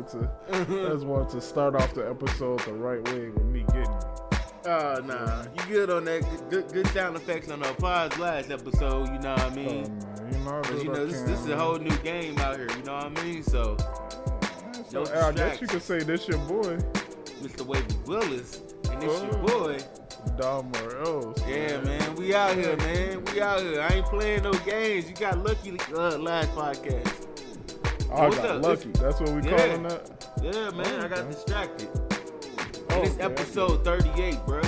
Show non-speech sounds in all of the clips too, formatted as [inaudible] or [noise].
wanted to, I just wanted to start off the episode the right way with me getting. Oh, nah. You good on that? Good, good, sound effects on the applause last episode, you know what I Oh mean? man, you know, Cause, you know, this, this is a whole new game out here, you know what I mean? So, So, no I guess you could say this your boy, Mr. Wavy Willis, and your Oh. boy. DommOrElse. Yeah, man, we out here, man. We out here. I ain't playing no games. You got lucky uh, last podcast. I What's got up? lucky. That's what we Yeah. calling that. Yeah, man, I got Okay. distracted. Oh, And it's okay, episode 38, bro.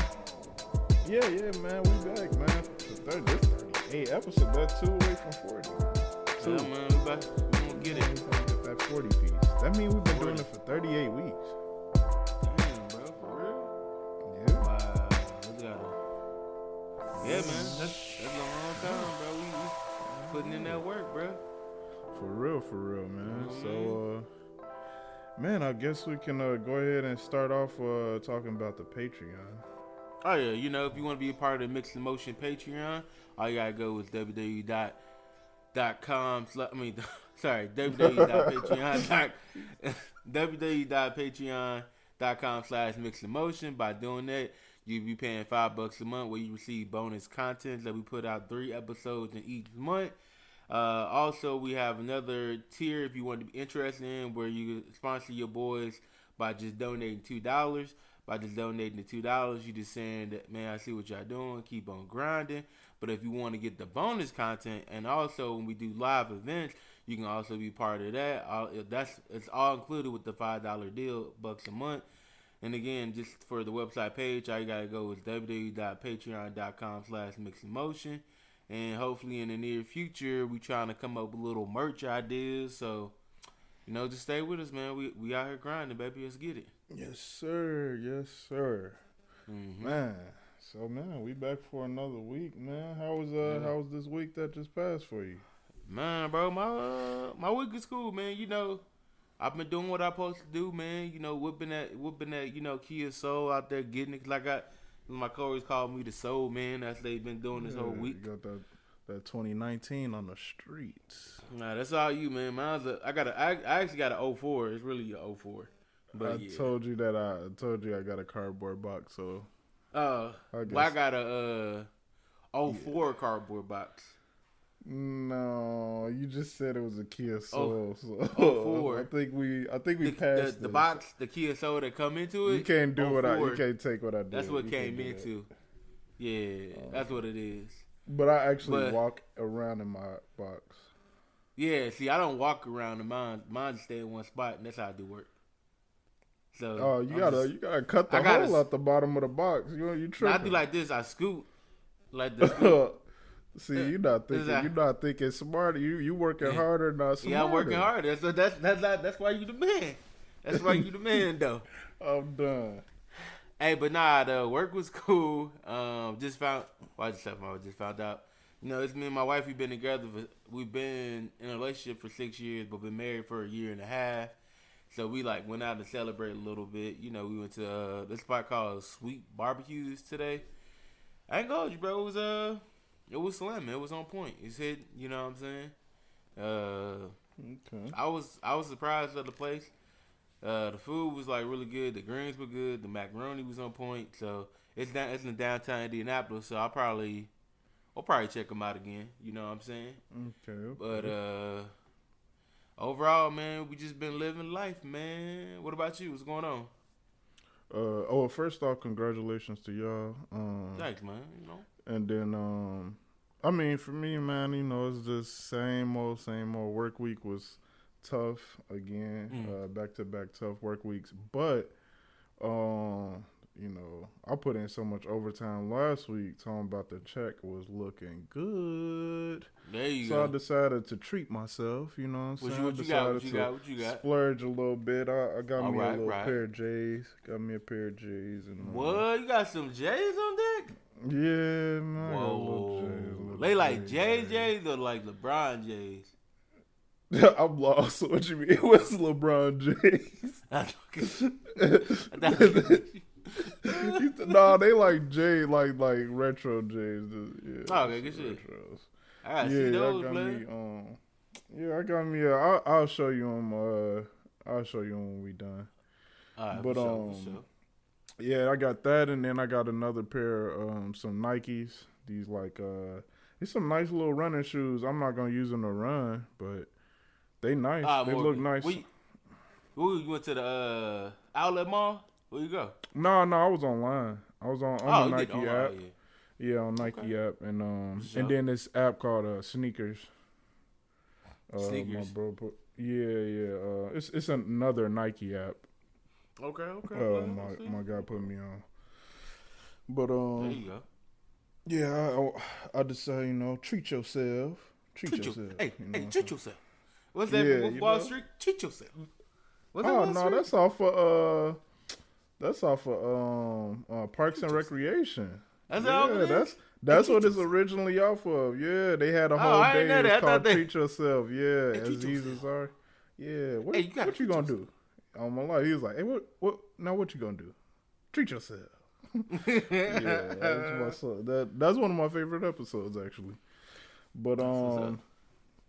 Yeah, yeah, man. We back, man. 30, this 38 episode. That's two away from 40. Two. Yeah, man, we about we gonna get it. we gonna get that 40 piece. That means we've been 40. doing it for 38 weeks. Damn, bro, for real? Yeah. Wow, we gotta. Yeah, man, that's that's a long time, bro. We, we putting in that work, bro. For real, for real, man. Oh, so, uh, man, I guess we can uh, go ahead and start off uh, talking about the Patreon. Oh yeah, you know, if you want to be a part of the Mixed Emotion Patreon, all you gotta go is www dot dot com. sla- I mean, [laughs] sorry, www.patreon dot www.patreon [laughs] dot com slash Mixed Emotion. By doing that, you'll be paying five bucks a month, where you receive bonus content that we put out three episodes in each month. Uh, also, we have another tier if you want to be interested in, where you sponsor your boys by just donating two dollars. By just donating the two dollars, you just saying that man, I see what y'all doing, keep on grinding. But if you want to get the bonus content, and also when we do live events, you can also be part of that. All, that's it's all included with the five dollar deal, bucks a month. And again, just for the website page, all you gotta go is www.patreon.com slash mixemotion. And hopefully in the near future, we trying to come up with little merch ideas. So, you know, just stay with us, man. We we out here grinding, baby. Let's get it. Yes, sir. Yes, sir. Mhm. Man, so man, we back for another week, man. How was uh, Yeah. how was this week that just passed for you? Man, bro, my uh, my week is cool, man. You know, I've been doing what I'm supposed to do, man. You know, whipping that, whipping that, you know, Kia Soul out there, getting it. 'Cause I got my coworkers call me the Soul Man. That's what they've been doing this whole week. Got that that 2019 on the streets. Nah, that's all you, man. Mine's a, I got a, I, I actually got a 04. It's really a 04. But I yeah. told you that I, I told you I got a cardboard box, so uh, I well, I got a uh, 04 cardboard box. No, you just said it was a Kia oh. Soul. Oh, so oh, four. [laughs] I think we I think we The, passed the, the box, the Kia Soul that come into it. You can't do oh, what I. You can't take what I did. That's what You came can't do that. into. Yeah, that's what it is. But I actually But- walk around in my box. Yeah, see, I don't walk around in mine. Mine stay in one spot, and that's how I do work. So Oh, you I'm gotta just- you gotta cut the gotta hole out the bottom of the box. You you I do like this. I scoot like the. [laughs] See, you're not thinking. a- You're not thinking smarter. You you working Yeah. harder, not smarter. yeah, I'm working harder. That's that's that's that's, that's why you the man. That's why you the [laughs] man, though. I'm done. Hey, but nah, the work was cool. Um, just found. Well, I just found, I just found out. You know, it's me and my wife. We've been together. For, we've been in a relationship for six years, but been married for a year and a half. So we like went out to celebrate a little bit. You know, we went to uh, this spot called Sweet Barbecues today. I ain't you, bro. It was uh, it was slamming. It was on point. It's hit. You know what I'm saying? Uh, Okay. I was I was surprised at the place. Uh, the food was like really good. The greens were good. The macaroni was on point. So it's down. It's in downtown Indianapolis. So I'll probably I'll probably check them out again. You know what I'm saying? Okay. But uh, overall, man, we just been living life, man. What about you? What's going on? uh, oh, first off, congratulations to y'all. Um, Thanks, man. You know. And then um, I mean, for me, man, you know, it's just same old, same old. Work week was tough again. Mm. Uh, back to back tough work weeks, but um, you know, I put in so much overtime last week. Talking about the check was looking good. There you So I decided to treat myself. You know what I'm What saying? you, what you got? What decided you to got? What you got? Splurge a little bit. I, I got All me right, a little right. pair of J's. Got me a pair of J's and uh, What? You got some J's on deck? Yeah, man. I got a little Whoa. J's, They like J's. JJ's or like LeBron J's? [laughs] I'm lost. [laughs] What you mean? [laughs] What's LeBron James? No, they like J, like like retro J's. Yeah, oh, okay, good shit. Retros. I gotta yeah, see I got man. Me, um, yeah, I got me. Uh, I'll, I'll show you them. Uh, I'll show you 'em when we done. All right, but, sure, um, sure. Yeah, I got that, and then I got another pair, um, some Nikes. These like, uh, it's some nice little running shoes. I'm not gonna use them to run, but they nice. Ah, they Morgan, look nice. where you, went to the uh, outlet mall? Where you go? No, no, I was online. I was on, oh, on you the Nike online, app. yeah. Yeah, on Nike Okay. app, and um, and then this app called uh, Sneakers. Uh, my Sneakers. bro put- yeah, yeah. Uh, it's it's another Nike app. Okay, okay. Uh, well, my see. my guy put me on. But um, there you go. yeah, I, I just say you know treat yourself, treat, Treat yourself. yourself. Hey, you know hey, treat yourself. What's that Yeah, you Wall know? Street? Treat yourself. What's that Oh no, Street? that's all for uh, that's off of um uh, Parks and Recreation. That's yeah, that's that's what it's originally off of. Yeah, they had a Oh, whole I day. It's called they- Treat Yourself. Yeah, Hey, as Jesus are. Yeah, what, Hey, you what you gonna do? On my life, he was like, "Hey, what, what? Now what you gonna do? Treat yourself." [laughs] yeah, that's, that that's one of my favorite episodes actually. But um,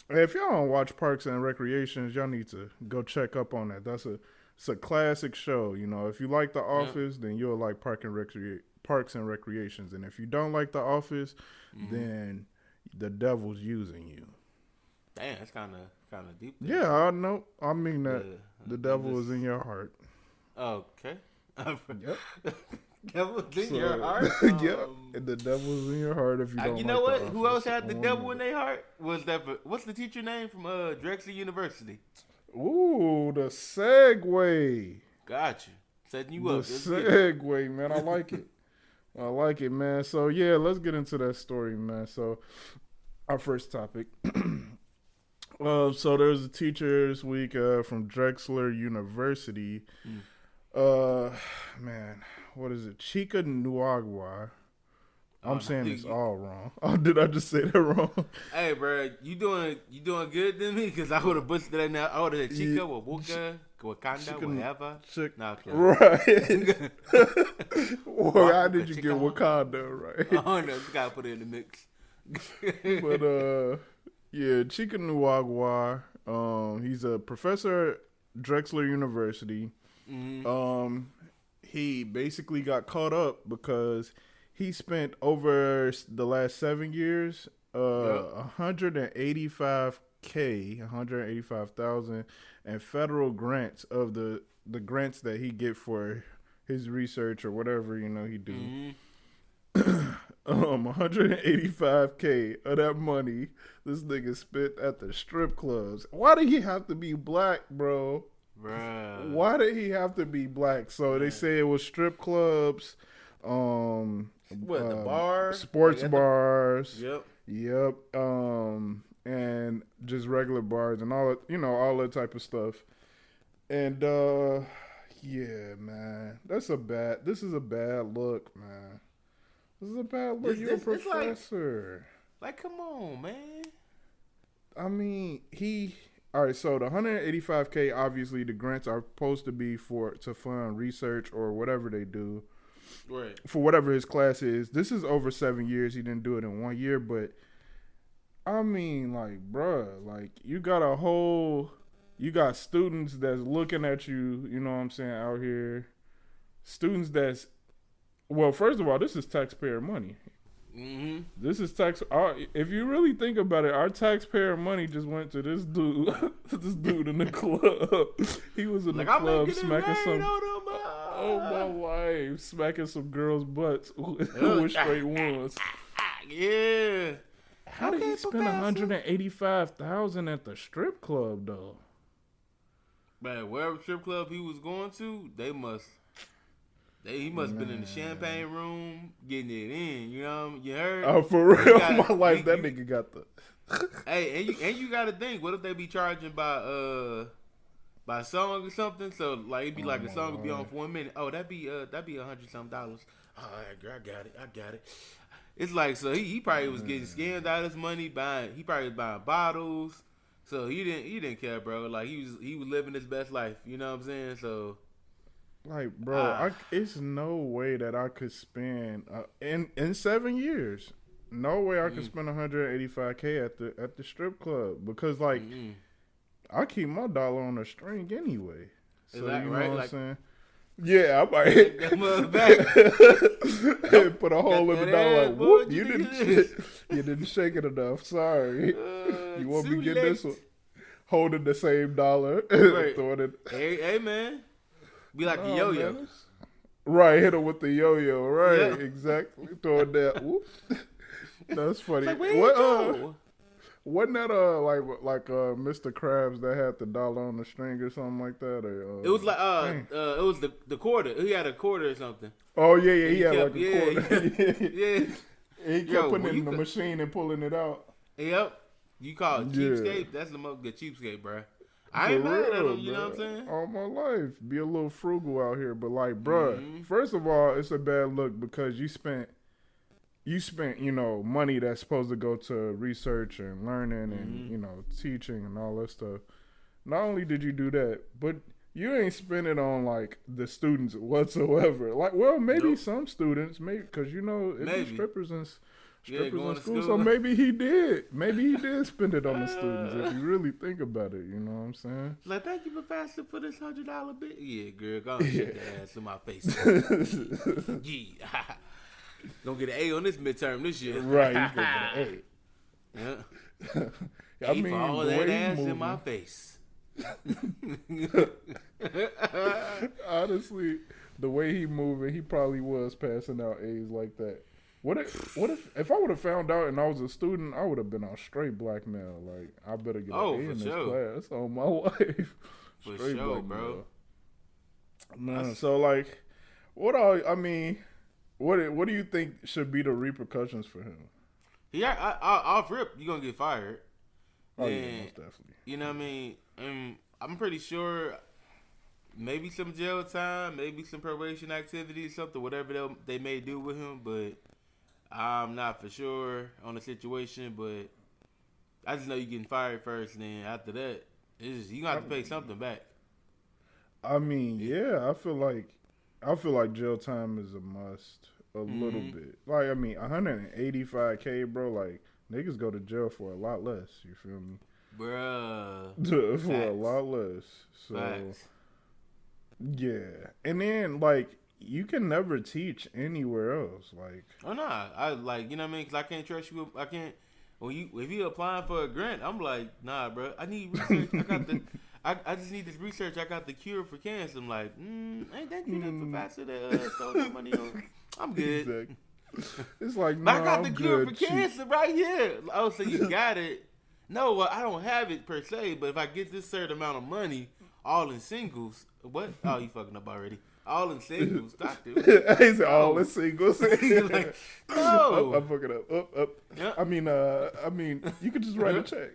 if y'all don't watch Parks and Recreations, y'all need to go check up on that. That's a it's a classic show. You know, if you like The Office, then you'll like Park and Recre- Parks and Recreations, and if you don't like The Office, Mm-hmm. then the devil's using you. Damn, that's kind of kind of deep. there. Yeah, I know. I mean that Yeah, the devil think is in your heart. Okay. Yep. [laughs] Devil's in So- your heart. [laughs] yep. Um, And the devil's in your heart if you uh, don't. you know like what? Who else had the devil in their heart? Was that? What's the teacher name from uh Drexel University? Ooh, the segue. Got you. Setting you the up. Segue, man. I [laughs] like it. I like it, man. So yeah, let's get into that story, man. So our first topic. [clears throat] uh, so there's a teachers week uh, from Drexel University. Mm. Uh, man, what is it? Chica Nuagua. I'm saying this all wrong. [laughs] Oh, did I just say that wrong? [laughs] Hey, bro, you doing you doing good than me? Because I would have butchered that now. I would have said Chica, Yeah. Wabuka, Wakanda, Chica- whatever. Chick- Nah, okay. Right. [laughs] well, how did you get Wakanda right? I don't know. You gotta put it in the mix. but uh yeah, Chica Nuagua, um, he's a professor at Drexel University. Mhm. Um he basically got caught up because he spent over the last seven years uh Yep. 185k 185,000 and federal grants of the the grants that he get for his research or whatever you know he do Mhm. [clears throat] um 185k of that money this nigga spent at the strip clubs. Why did he have to be black, bro? Bruh. Why did he have to be black? So they say it was strip clubs, um What, the um, bar? sports Like at the- bars. Yep. Yep. Um and just regular bars and all that, you know, all that type of stuff. And uh yeah, man. That's a bad this is a bad look, man. This is a bad look. This- You're a it's like- professor. Like, come on, man. I mean, he all right. So the 185k, obviously, the grants are supposed to be for to fund research or whatever they do Right. for whatever his class is. This is over seven years. He didn't do it in one year, but I mean, like, bruh, like you got a whole, you got students that's looking at you. You know what I'm saying out here, students that's, well, first of all, this is taxpayer money. Mm-hmm. This is tax. Our, if you really think about it, our taxpayer money just went to this dude. [laughs] this dude in the [laughs] club. He was in Like, the club smacking some. Oh my life, smacking some girls' butts [laughs] with straight ones. Yeah. How did he spend one hundred and eighty-five thousand at the strip club though? Man, wherever strip club he was going to, they must. They, he must have been in the champagne room getting it in. You know, what I mean? you heard? Oh, for real, [laughs] got- my life, that you- nigga got the. Hey, and you and you got to think, what if they be charging by uh by song or something? So like it'd be like a song would be on for one minute. Oh, that'd be uh that'd be a hundred something dollars. All right, girl, I got it, I got it. It's like so he, he probably was getting scammed out of his money buying. He probably was buying bottles, So he didn't he didn't care, bro. Like he was he was living his best life. You know what I'm saying? So Like, bro, Ah. I, it's no way that I could spend uh, in in seven years. No way I could Mm. spend 185k at the at the strip club because like mm-mm. I keep my dollar on a string anyway. So Is that you know right? what Like- I'm saying? Yeah, I might Take that mother back. [laughs] put a hole in the dollar. Like, whoop! you didn't shake, [laughs] you didn't shake it enough. Sorry. Uh, You won't too to get this one? Holding the same dollar, [laughs] Right. throwing it. Hey, hey, man. Be like Oh, a yo-yo. Right, hit him with the yo-yo. Right, Yeah. exactly. Throwing that. Whoop. That's funny. Like, what, uh? Wasn't that uh like like uh Mr. Krabs that had the dollar on the string or something like that? Or, uh, It was like uh, uh it was the the quarter. He had a quarter or something. oh yeah yeah he, he had kept- like a yeah, quarter. [laughs] Yeah. [laughs] he kept Yo, putting it in the could- machine and pulling it out. Yep. You call it Yeah. cheapskate? That's the most good cheapskate, bro. I ain't mad at him. You know what I'm saying? All my life, be a little frugal out here, but like, bruh, Mhm. first of all, it's a bad look because you spent, you spent, you know, money that's supposed to go to research and learning and Mhm. you know teaching and all that stuff. Not only did you do that, but you ain't spend it on like the students whatsoever. Like, well, maybe Nope. some students, maybe because you know Maybe. strippers and Yeah, strippers going in school, school. so maybe he did. Maybe he did [laughs] spend it on the students. If you really think about it, you know what I'm saying. Like, thank you, Professor, for this hundred dollar bit. Yeah, girl, go [laughs] and shake that ass in my face. [laughs] yeah. Gonna get an A on this midterm this year. Right. You could be, hey. Yeah. [laughs] I A mean, for all that ass in my face. [laughs] honestly, the way he moving, he probably was passing out A's like that. What if, what if, if I would have found out and I was a student, I would have been on straight blackmail. Like, I better get Oh, an A in this sure. class on my [laughs] life. For sure, bro. Man, That's- so like, what are I mean, what what do you think should be the repercussions for him? Yeah, I, I, off rip, you gonna get fired. Oh yeah, most definitely. You know what I mean? And I'm pretty sure maybe some jail time, maybe some probation activities, something, whatever they they may do with him. But I'm not for sure on the situation. But I just know you getting fired first, and then after that, it's just, you gonna have to pay something back. I mean, yeah, I feel like I feel like jail time is a must a little Mhm. bit. Like I mean, 185k, bro. Like niggas go to jail for a lot less. You feel me? Bruh. [laughs] for a lot less. So Facts. yeah, and then like you can never teach anywhere else. Like Oh nah, I like you know what I mean. Cause I can't trust you. I can't. When you if you applying for a grant, I'm like, nah, bro. I need research. I got the. I, I just need this research. I got the cure for cancer. I'm like, mm, ain't that you Mm. the professor that uh, stole your money on? I'm good. exactly. It's like But I got the I'm cure good, for cancer right here. Oh, so you [laughs] got it? No, well, I don't have it per se. But if I get this certain amount of money, all in singles, what? Oh, you fucking up already. All in singles, [laughs] doctor. He's all in singles. [laughs] Like, [laughs] no. Up, I'm fucking up. Up, up. Yeah. I mean, uh, I mean, you could just write a check.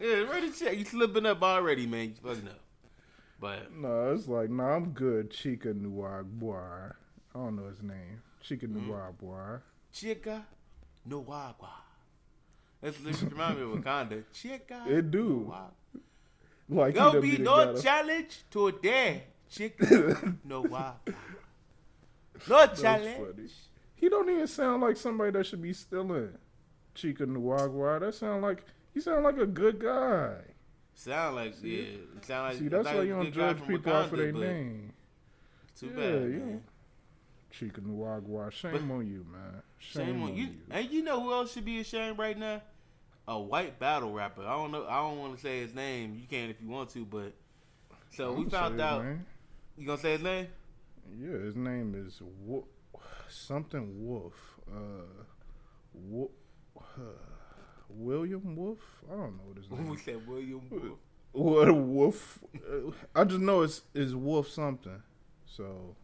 Yeah, write a check. You slipping up already, man. You fucking up. But no, it's like, no, I'm good. Chica Bois. I don't know his name. Chica Mm-hmm. Bois. chica no agua. That's this remind me of Wakanda. Chica. It do. no agua. Like, There'll be be no to- challenge today. Chica [laughs] no agua. No challenge. He don't even sound like somebody that should be stealing Chica Noir. That sound like he sound like a good guy. Sound like yeah. Sound like See, that's thought why you don't judge people off of their name. Too Yeah, bad, yeah. Chica Noir. Shame But- on you, man. Shame, Shame on you. And you know who else should be ashamed right now? A white battle rapper. I don't know. I don't want to say his name. You can if you want to, but so we I'ma found out. name. You gonna say his name? Yeah, his name is Wo- something Wolf. Uh, Wo- uh, William Wolf. I don't know what his name is. we said William Wolf. What Wolf? Uh, I just know it's is Wolf something. So,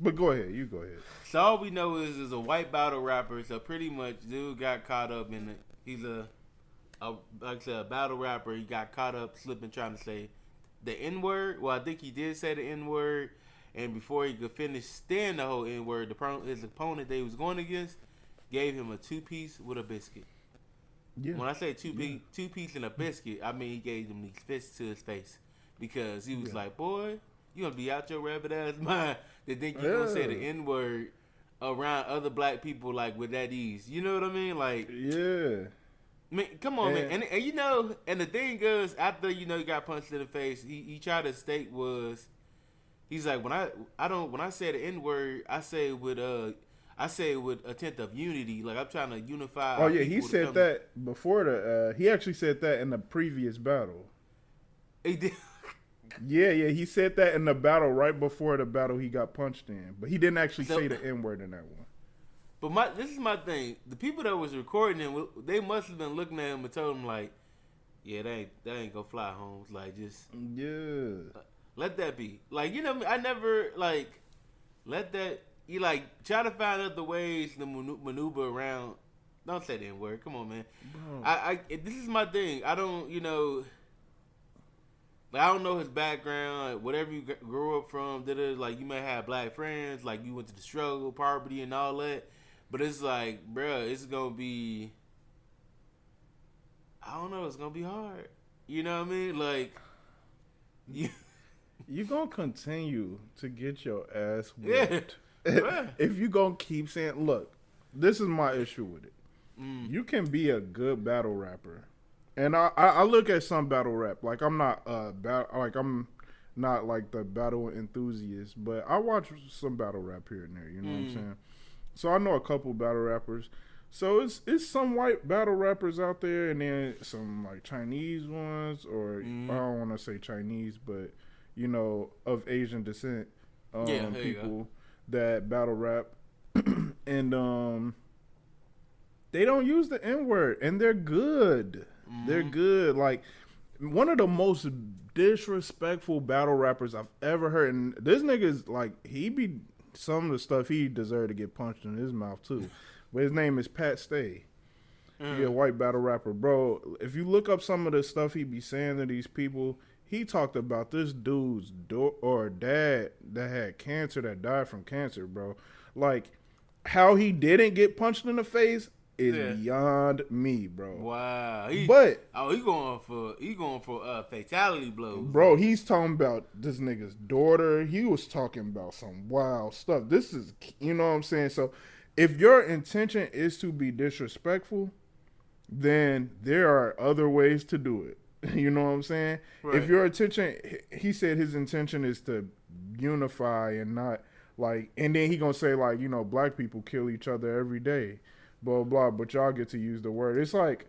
but go ahead. You go ahead. So all we know is is a white battle rapper. So pretty much, dude got caught up in it. He's a, a like I said, a battle rapper. He got caught up slipping, trying to say the N word. Well, I think he did say the N word, and before he could finish saying the whole N word, the his opponent that he was going against gave him a two piece with a biscuit. Yeah. When I say two piece, two piece and a biscuit, I mean he gave him these fists to his face because he was Yeah. like, "Boy, you gonna be out your rabbit ass [laughs] mind to think you gonna say the n word around other black people like with that ease." You know what I mean? Like, Yeah. I mean, come on, man. And- And, you know, and the thing is, after you know he got punched in the face, he, he tried to state was, he's like, when I I don't when I say the n word, I say with uh. I say with a tenth of unity, like I'm trying to unify. Oh yeah, he said that before the. Uh, he actually said that in the previous battle. He did. [laughs] Yeah, yeah, he said that in the battle right before the battle he got punched in, but he didn't actually So- say the n word in that one. But my this is my thing. The people that was recording him, they must have been looking at him and told him like, "Yeah, that ain't that ain't gonna fly, Holmes. Like, just Yeah, uh, let that be. Like, you know, I never like let that. You like try to find other ways to maneuver around. Don't say the n word. Come on, man. bro. I, I this is my thing. I don't, you know. Like, I don't know his background, whatever you gr- grew up from. It like you may have black friends, like you went to the struggle, poverty, and all that. But it's like, bruh, it's gonna be. I don't know. It's gonna be hard. You know what I mean? Like, you. [laughs] you gonna continue to get your ass Yeah. [laughs] if you gonna keep saying, "Look, this is my issue with it." Mm, You can be a good battle rapper, and I, I, I look at some battle rap like I'm not uh bat, like I'm not like the battle enthusiast, but I watch some battle rap here and there. You know what I'm Mm. saying? So I know a couple battle rappers. So it's it's some white battle rappers out there, and then some like Chinese ones, or Mm. I don't want to say Chinese, but you know of Asian descent um, Yeah, there you go. people that battle rap, [clears throat] and um they don't use the N word, and they're good. They're Mhm. good. Like one of the most disrespectful battle rappers I've ever heard, and this nigga's like he be some of the stuff he deserved to get punched in his mouth too. [laughs] But his name is Pat Stay. mm. He a white battle rapper, bro. If you look up some of the stuff he be saying to these people, he talked about this dude's do- or dad that had cancer that died from cancer, bro. Like how he didn't get punched in the face is Yeah. beyond me, bro. Wow. He, But oh, he going for he going for uh fatality blows, bro, he's talking about this nigga's daughter. He was talking about some wild stuff. This is, you know what I'm saying. So, if your intention is to be disrespectful, then there are other ways to do it. [laughs] You know what I'm saying? Right. If your intention, he said his intention is to unify and not like, and then he gonna say like, you know, black people kill each other every day, blah blah. But y'all get to use the word. It's like,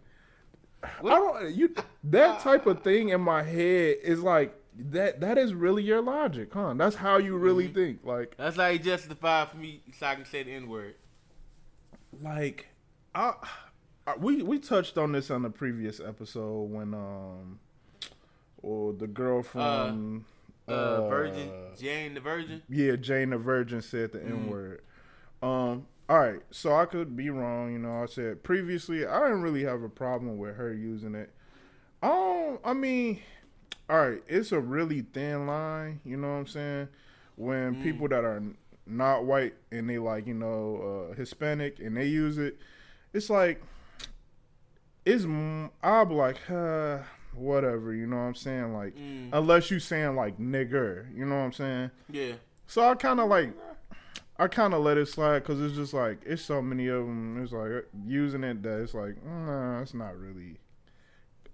I don't you that type of thing in my head is like that. That is really your logic, huh? That's how you really Mm-hmm. think. Like, That's how he justified for me so I can say the N word. like I, I we we touched on this on the previous episode when um or the girl from Uh, Virgin, Jane the Virgin. yeah Jane the Virgin said the. N word. Um all right, so I could be wrong, you know. I said previously I didn't really have a problem with her using it. Um I mean all right, it's a really thin line, you know what I'm saying? When Mm. people that are not white and they like, you know, uh, Hispanic and they use it, it's like it's I'm like, uh, whatever, you know what I'm saying? Like Mm, unless you saying like nigger, you know what I'm saying? yeah. So I kind of like, I kind of let it slide because it's just like it's so many of them. It's like uh, using it that it's like, nah, it's not really.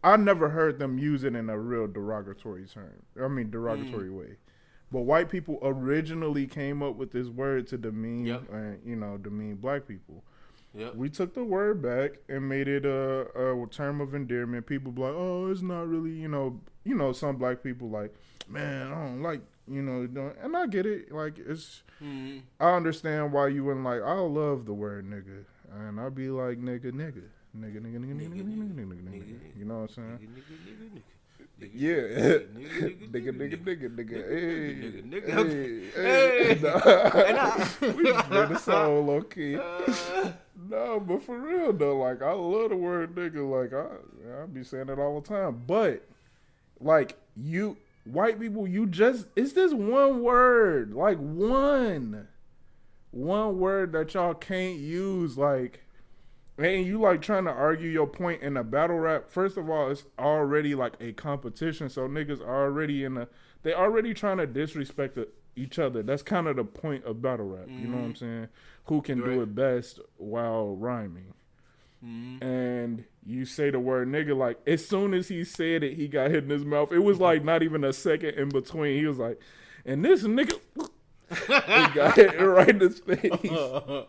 I never heard them use it in a real derogatory term. I mean derogatory way. But white people originally came up with this word to demean, Yep. uh, you know, demean black people. Yep. We took the word back and made it a, a term of endearment. People be like, oh, it's not really, you know, you know, some black people like, man, I don't like, you know, doing-" and I get it. Like, it's, Mm, I understand why you wouldn't like. I love the word nigga, and I'd be like, nigga, nigga, nigga, nigga, nigga, nigga, nigga, nigga, nigga, nigga, nigga. You know what I'm saying? nigga, nigga, nigga. Nigga, Yeah, nigga, nigga, nigga, nigga, nigga, hey, nigga, nigga. hey, Hey. we just did the song low key. Uh, No, but for real though, like I love the word nigga. Like I, I be saying it all the time. But like you, white people, you just it's this one word, like one, one word that y'all can't use. Like and you like trying to argue your point in a battle rap. First of all, it's already like a competition, so niggas already in a they already trying to disrespect the, each other. That's kind of the point of battle rap. You know what I'm mm-hmm. saying? Who can do Right. it best while rhyming? Mhm. And you say the word nigga like as soon as he said it, he got hit in his mouth. It was like not even a second in between. He was like, and this nigga [laughs] he [laughs] got hit right in his face. [laughs]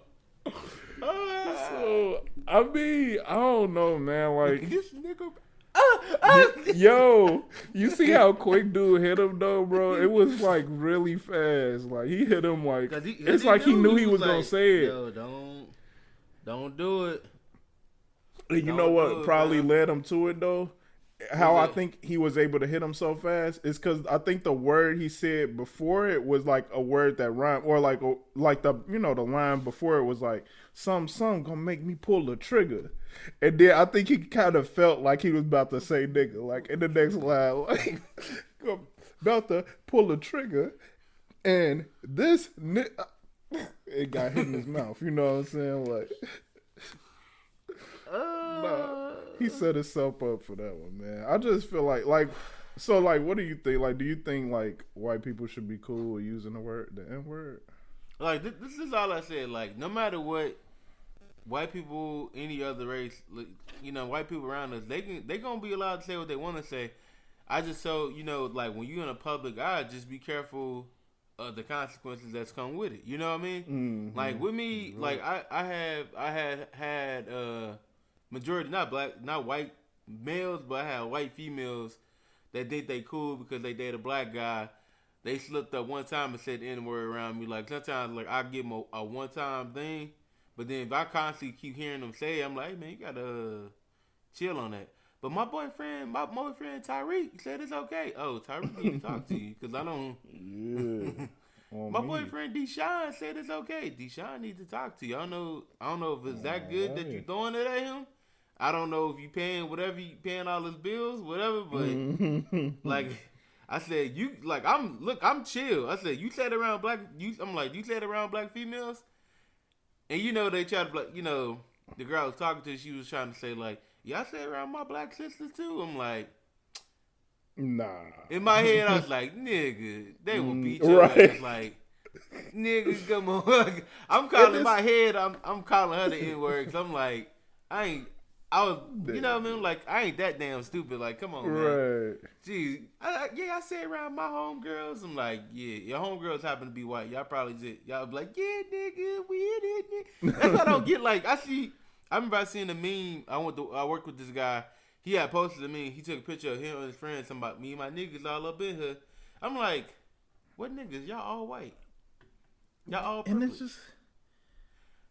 So I mean, I don't know, man. Like, this nigga. yo, you see how quick dude hit him though, bro? It was like really fast. Like he hit him like he- it's like he knew he was gonna say it. Yo, don't, don't do it. You Don't know what it, probably bro. led him to it though? How I think he was able to hit him so fast is because I think the word he said before it was like a word that rhymed, or like like the you know the line before it was like some some gonna make me pull the trigger, and then I think he kind of felt like he was about to say nigga like in the next line [laughs] like about to pull the trigger, and this ni- [laughs] it got hit in his mouth. You know what I'm saying? Like. Nah, he set himself up for that one, man. I just feel like, like, so, like, what do you think? Like, do you think like white people should be cool with using the word, the N word? Like this, this is all I said. Like no matter what, white people, any other race, like, you know, white people around us, they can they gonna be allowed to say what they want to say. I just so you know, like when you're in a public eye, just be careful of the consequences that's come with it. You know what I mean? Mhm. Like with me, like I I have I had had uh majority not black not white males, but I had white females that think they cool because they date a black guy. They slipped up one time and said the N word around me. Like sometimes like I give them a, a one time thing, but then if I constantly keep hearing them say, I'm like, hey man, you gotta uh, chill on that. But my boyfriend, my boyfriend Tyreek said it's okay. Oh, Tyreek need to talk to you because I don't. yeah. [laughs] My me. boyfriend Deshaun said it's okay. Deshaun needs to talk to you. I don't know. I don't know if it's that good that you Alright. throwing it at him. I don't know if you paying whatever you paying all his bills, whatever. But Mhm. like, I said you like I'm look I'm chill. I said you said around black. You I'm like you said around black females, and you know they try to like you know the girl I was talking to. She was trying to say like yeah I said around my black sisters too. I'm like nah. in my head I was like nigga they will Mm, beat your right. ass like. Nigga, come on! [laughs] I'm calling this- my head. I'm I'm calling her the N word. I'm like, I ain't. I was, you know what I mean? Like, I ain't that damn stupid. Like, come on, man. Right. Geez, I, I, yeah, I say around my homegirls, I'm like, yeah, your homegirls happen to be white. Y'all probably just, y'all be like, yeah, nigga, we in it. nigga." That's what I don't get. Like, I see, I remember I seen a meme. I went to, I worked with this guy. He had posted a meme. He took a picture of him and his friends. About me and my niggas all up in here. I'm like, what niggas? Y'all all white. Y'all all And it's just,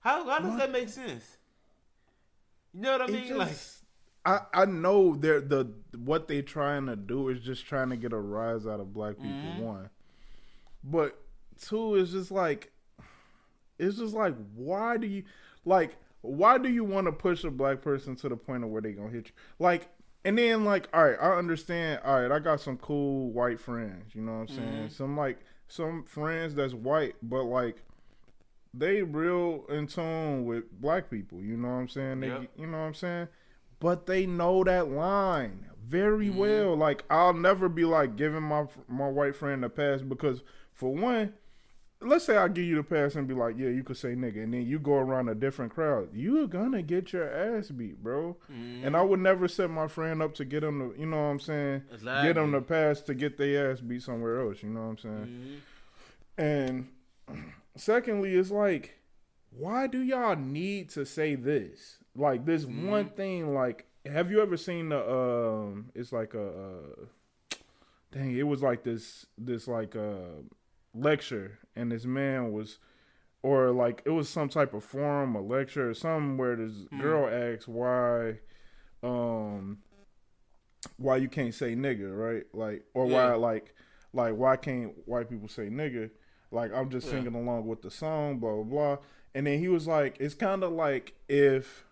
how, how does What? that make sense? You know what I mean? just like, I I know they're the what they trying to do is just trying to get a rise out of black people. Mhm. One, but two is just like it's just like why do you like why do you want to push a black person to the point of where they gonna hit you like and then like all right i understand all right i got some cool white friends you know what i'm saying Mhm. some like some friends that's white but like they real in tune with black people you know what i'm saying they, Yep. you know what i'm saying but they know that line very Mhm. well like i'll never be like giving my my white friend a pass because for one let's say I give you the pass and be like, yeah, you could say nigga, and then you go around a different crowd, you're gonna get your ass beat, bro. mm, And I would never set my friend up to get him to, you know what I'm saying, get him the pass to get their ass beat somewhere else. You know what I'm saying? Mhm. And secondly, it's like, why do y'all need to say this? Like this one thing. Like, have you ever seen the? Um, it's like a. Uh, dang, it was like this. This like uh lecture, and this man was. Or like it was some type of forum, a lecture, or something where this Hmm. girl asks why, um, why you can't say nigga, right? Like, or why like, like why can't white people say nigga? Like I'm just Yeah. singing along with the song, blah blah blah. And then he was like, it's kind of like if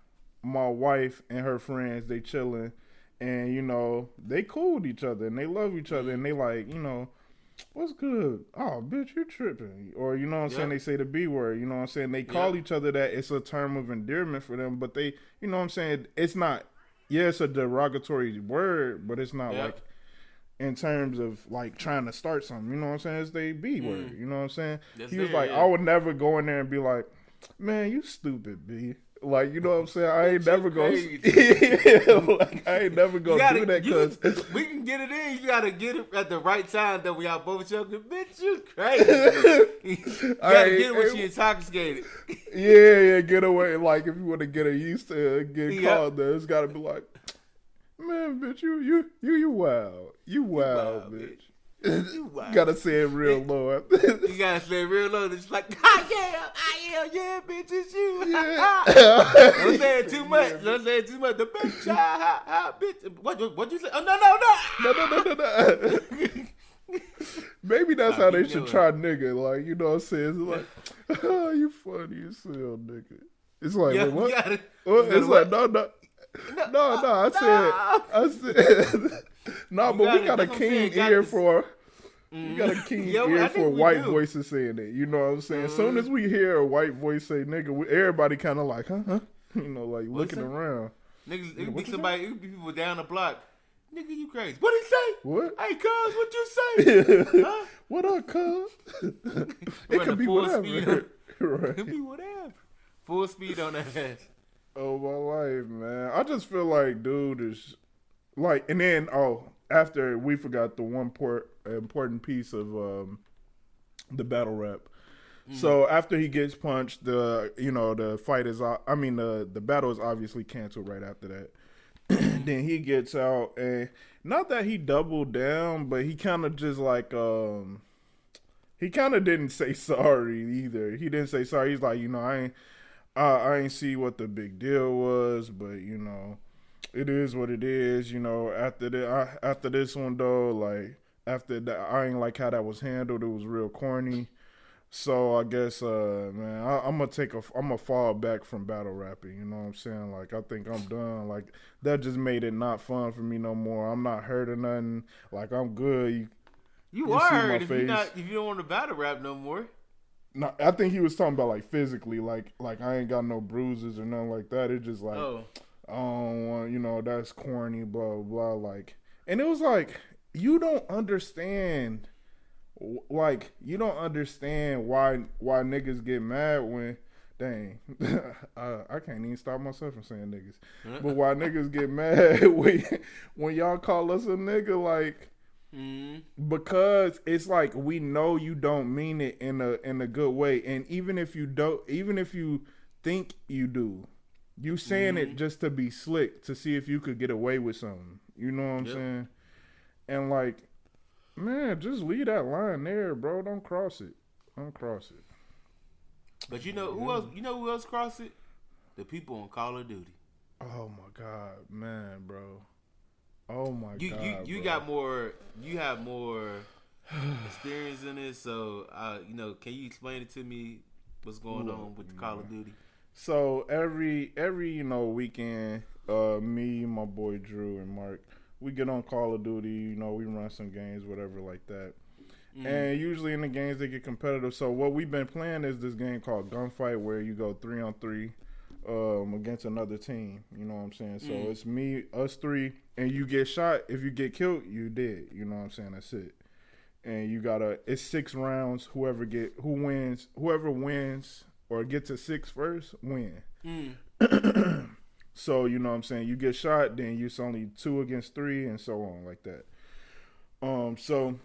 my wife and her friends they chilling, and you know they cool with each other and they love each other and they mm-hmm. like you know, what's good? Oh, bitch, you tripping. Or, you know what I'm saying? They say the B word. You know what I'm saying? They call each other that. It's a term of endearment for them, but they, you know what I'm saying? It's not, yeah, it's a derogatory word, but it's not like in terms of like trying to start something. You know what I'm saying? It's the B mm. word. You know what I'm saying? That's he was like, yeah. I would never go in there and be like, man, you stupid, B. Like, you know what I'm saying? I ain't never gonna, [laughs] like, I ain't never gonna gotta, do that because [laughs] we can get it in. You gotta get it at the right time. That we all both joking. Bitch, you crazy. [laughs] you gotta get it when she intoxicated. Yeah, yeah, get away. Like if you want to get her used to getting Yeah. called there, it's got to be like, man, bitch, you, you, you, you wild, you wild, wild, bitch. You [laughs] wild. Gotta say it real [laughs] low. You gotta say it real low. It's like, ah, yeah, I am, yeah, bitch, it's you. Yeah. [laughs] Don't say it too much. Don't say it too much. The bitch, ah, ah, ah, bitch. What, what you say? Oh, no, no, no, no, no, no, no. Maybe that's how they should it. try nigga. Like you know what I'm saying? It's like, oh, you funny as hell, nigga. It's like, Yeah, what? gotta, What? It's like, what? no, no, no, no. I said, I said, [laughs] no, but we got a saying, keen ear for. We got a keen ear for white do. voices saying it. You know what I'm saying? As soon Mhm. as we hear a white voice say "nigga," we, everybody kind of like, huh, huh? [laughs] You know, like looking that? around. Niggas, it What be somebody, it could be people down the block. Nigga, you crazy. What he say? What? Hey, cuz, what you say? [laughs] Huh? what up, cuz? it could be full whatever. speed right. It could be whatever. Full speed on that ass. Oh my life, man. I just feel like, dude, is like, and then oh, after we forgot the one port important piece of um the battle rap. So after he gets punched, the you know the fight is I mean the the battle is obviously canceled right after that. [clears throat] then he gets out and not that he doubled down, but he kind of just like um he kind of didn't say [laughs] sorry either. He didn't say sorry. He's like, you know, I ain't I, I ain't see what the big deal was, but you know, it is what it is. You know, after the I, after this one though, like after that, I ain't like how that was handled. It was real corny. So I guess, uh, man, I, I'm gonna take a, I'm gonna fall back from battle rapping. You know what I'm saying? Like I think I'm done. Like that just made it not fun for me no more. I'm not hurt or nothing. Like I'm good. You, You, You are hurt if you not if you don't want to battle rap no more. No, I think he was talking about like physically. Like like I ain't got no bruises or nothing like that. It just like. Oh, I you know, that's corny, blah, blah, blah. Like, and it was like, you don't understand, like, you don't understand why, why niggas get mad when, dang, [laughs] uh, I can't even stop myself from saying niggas, but why niggas get mad [laughs] when, when y'all call us a nigga, like, mm, because it's like we know you don't mean it in a in a good way. And even if you don't even if you think you do you saying it just to be slick to see if you could get away with something. You know what i'm Yep. saying? And like man just leave that line there bro. Don't cross it. Don't cross it. But you know who else? You know who else crossed it? The people on Call of Duty. oh my god man bro oh my You god you you bro. got more. You have more experience in this. So uh, you know, can you explain it to me? What's going Look, on with the Call of Duty? So every every you know weekend, uh, me, my boy Drew, and Mark, we get on Call of Duty. You know, we run some games, whatever like that. And usually in the games they get competitive. So what we've been playing is this game called Gunfight, where you go three on three um, against another team. You know what I'm saying? So Mm. it's me, us three, and you get shot. If you get killed, you dead. You know what I'm saying? That's it. And you gotta. It's six rounds. Whoever get who wins, whoever wins or get to six first, win. Mm. [clears throat] So you know what I'm saying? You get shot, then it's only two against three, and so on like that. Um, so